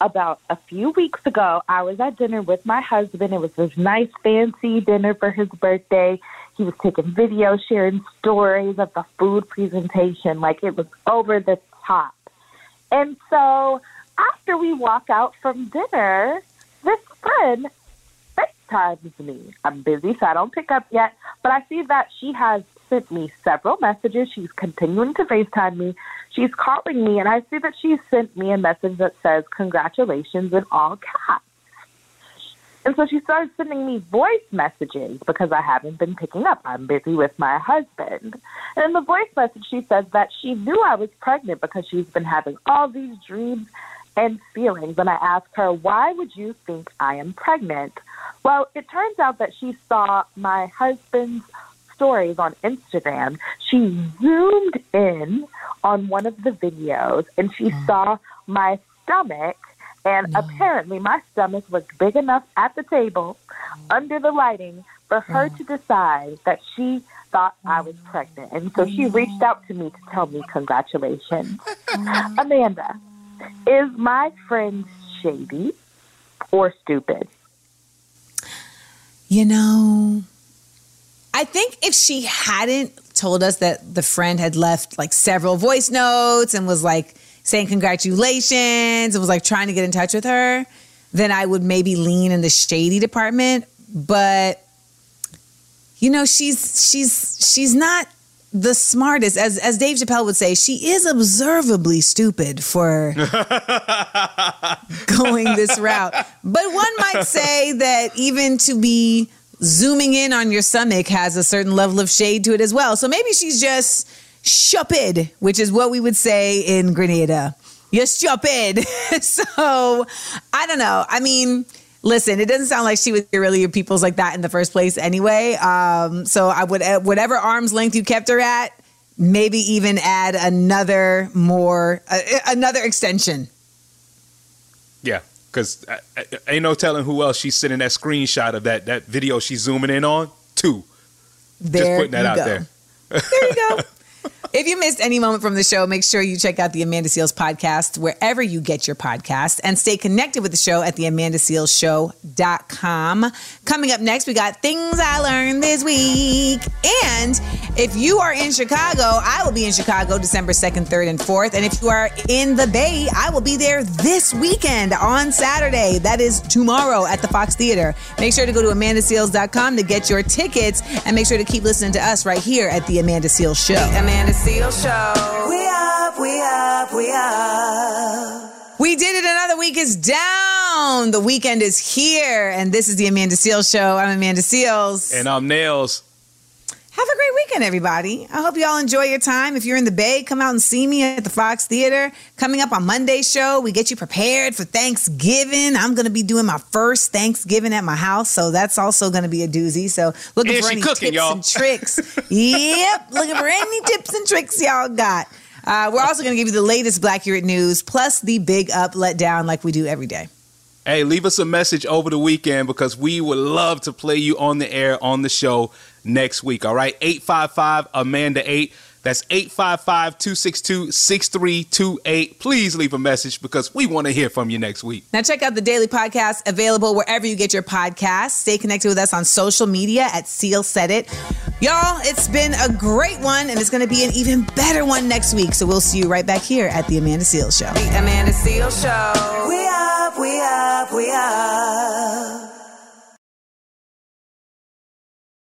about a few weeks ago, I was at dinner with my husband. It was this nice, fancy dinner for his birthday. He was taking videos, sharing stories of the food presentation, like it was over the top. And so after we walk out from dinner, this friend FaceTimes me. I'm busy, so I don't pick up yet, but I see that she has sent me several messages. She's continuing to FaceTime me. She's calling me, and I see that she sent me a message that says, Congratulations in all caps. And so she started sending me voice messages because I haven't been picking up. I'm busy with my husband. And in the voice message, she says that she knew I was pregnant because she's been having all these dreams and feelings. And I asked her, Why would you think I am pregnant? Well, it turns out that she saw my husband's stories on Instagram. She zoomed in on one of the videos and she mm. saw my stomach. And apparently, my stomach was big enough at the table under the lighting for her to decide that she thought I was pregnant. And so she mm. reached out to me to tell me congratulations. (laughs) Amanda, is my friend shady or stupid? You know, I think if she hadn't told us that the friend had left like several voice notes and was like saying congratulations and was like trying to get in touch with her, then I would maybe lean in the shady department. But you know, she's she's she's not the smartest. As as Dave Chappelle would say, she is observably stupid for (laughs) going this route. But one might say that even to be zooming in on your stomach has a certain level of shade to it as well. So maybe she's just stupid, which is what we would say in Grenada. You're stupid. (laughs) so I don't know. I mean, listen, it doesn't sound like she would really your people's like that in the first place anyway. Um, so I would uh, whatever arm's length you kept her at, maybe even add another more uh, another extension. Yeah, because ain't no telling who else she's sending that screenshot of that that video she's zooming in on. too. Just putting that out go. there. There you go. (laughs) If you missed any moment from the show, make sure you check out the Amanda Seales podcast wherever you get your podcast and stay connected with the show at the amandasealsshow.com. Coming up next, we got things I learned this week. And if you are in Chicago, I will be in Chicago December 2nd, 3rd, and 4th. And if you are in the Bay, I will be there this weekend on Saturday. That is tomorrow at the Fox Theater. Make sure to go to amandaseales.com to get your tickets and make sure to keep listening to us right here at the Amanda Seales Show. Amanda Seales Show. We up, we up, we up. We did it. Another week is down. The weekend is here. And this is the Amanda Seales Show. I'm Amanda Seales. And I'm Nailz. Have a great weekend, everybody. I hope you all enjoy your time. If you're in the Bay, come out and see me at the Fox Theater. Coming up on Monday's show, we get you prepared for Thanksgiving. I'm going to be doing my first Thanksgiving at my house, so that's also going to be a doozy. So looking for any cooking, tips y'all. and tricks. (laughs) yep, looking for any tips and tricks y'all got. Uh, we're also going to give you the latest Blackurate news, plus the big up, let down, like we do every day. Hey, leave us a message over the weekend because we would love to play you on the air on the show next week. All right. 855 Amanda 8. That's 855 262 6328. Please leave a message because we want to hear from you next week. Now, check out the daily podcast available wherever you get your podcasts. Stay connected with us on social media at Seales Said It. Y'all, it's been a great one, and it's going to be an even better one next week. So we'll see you right back here at The Amanda Seales Show. The Amanda Seales Show. We up, we up, we up.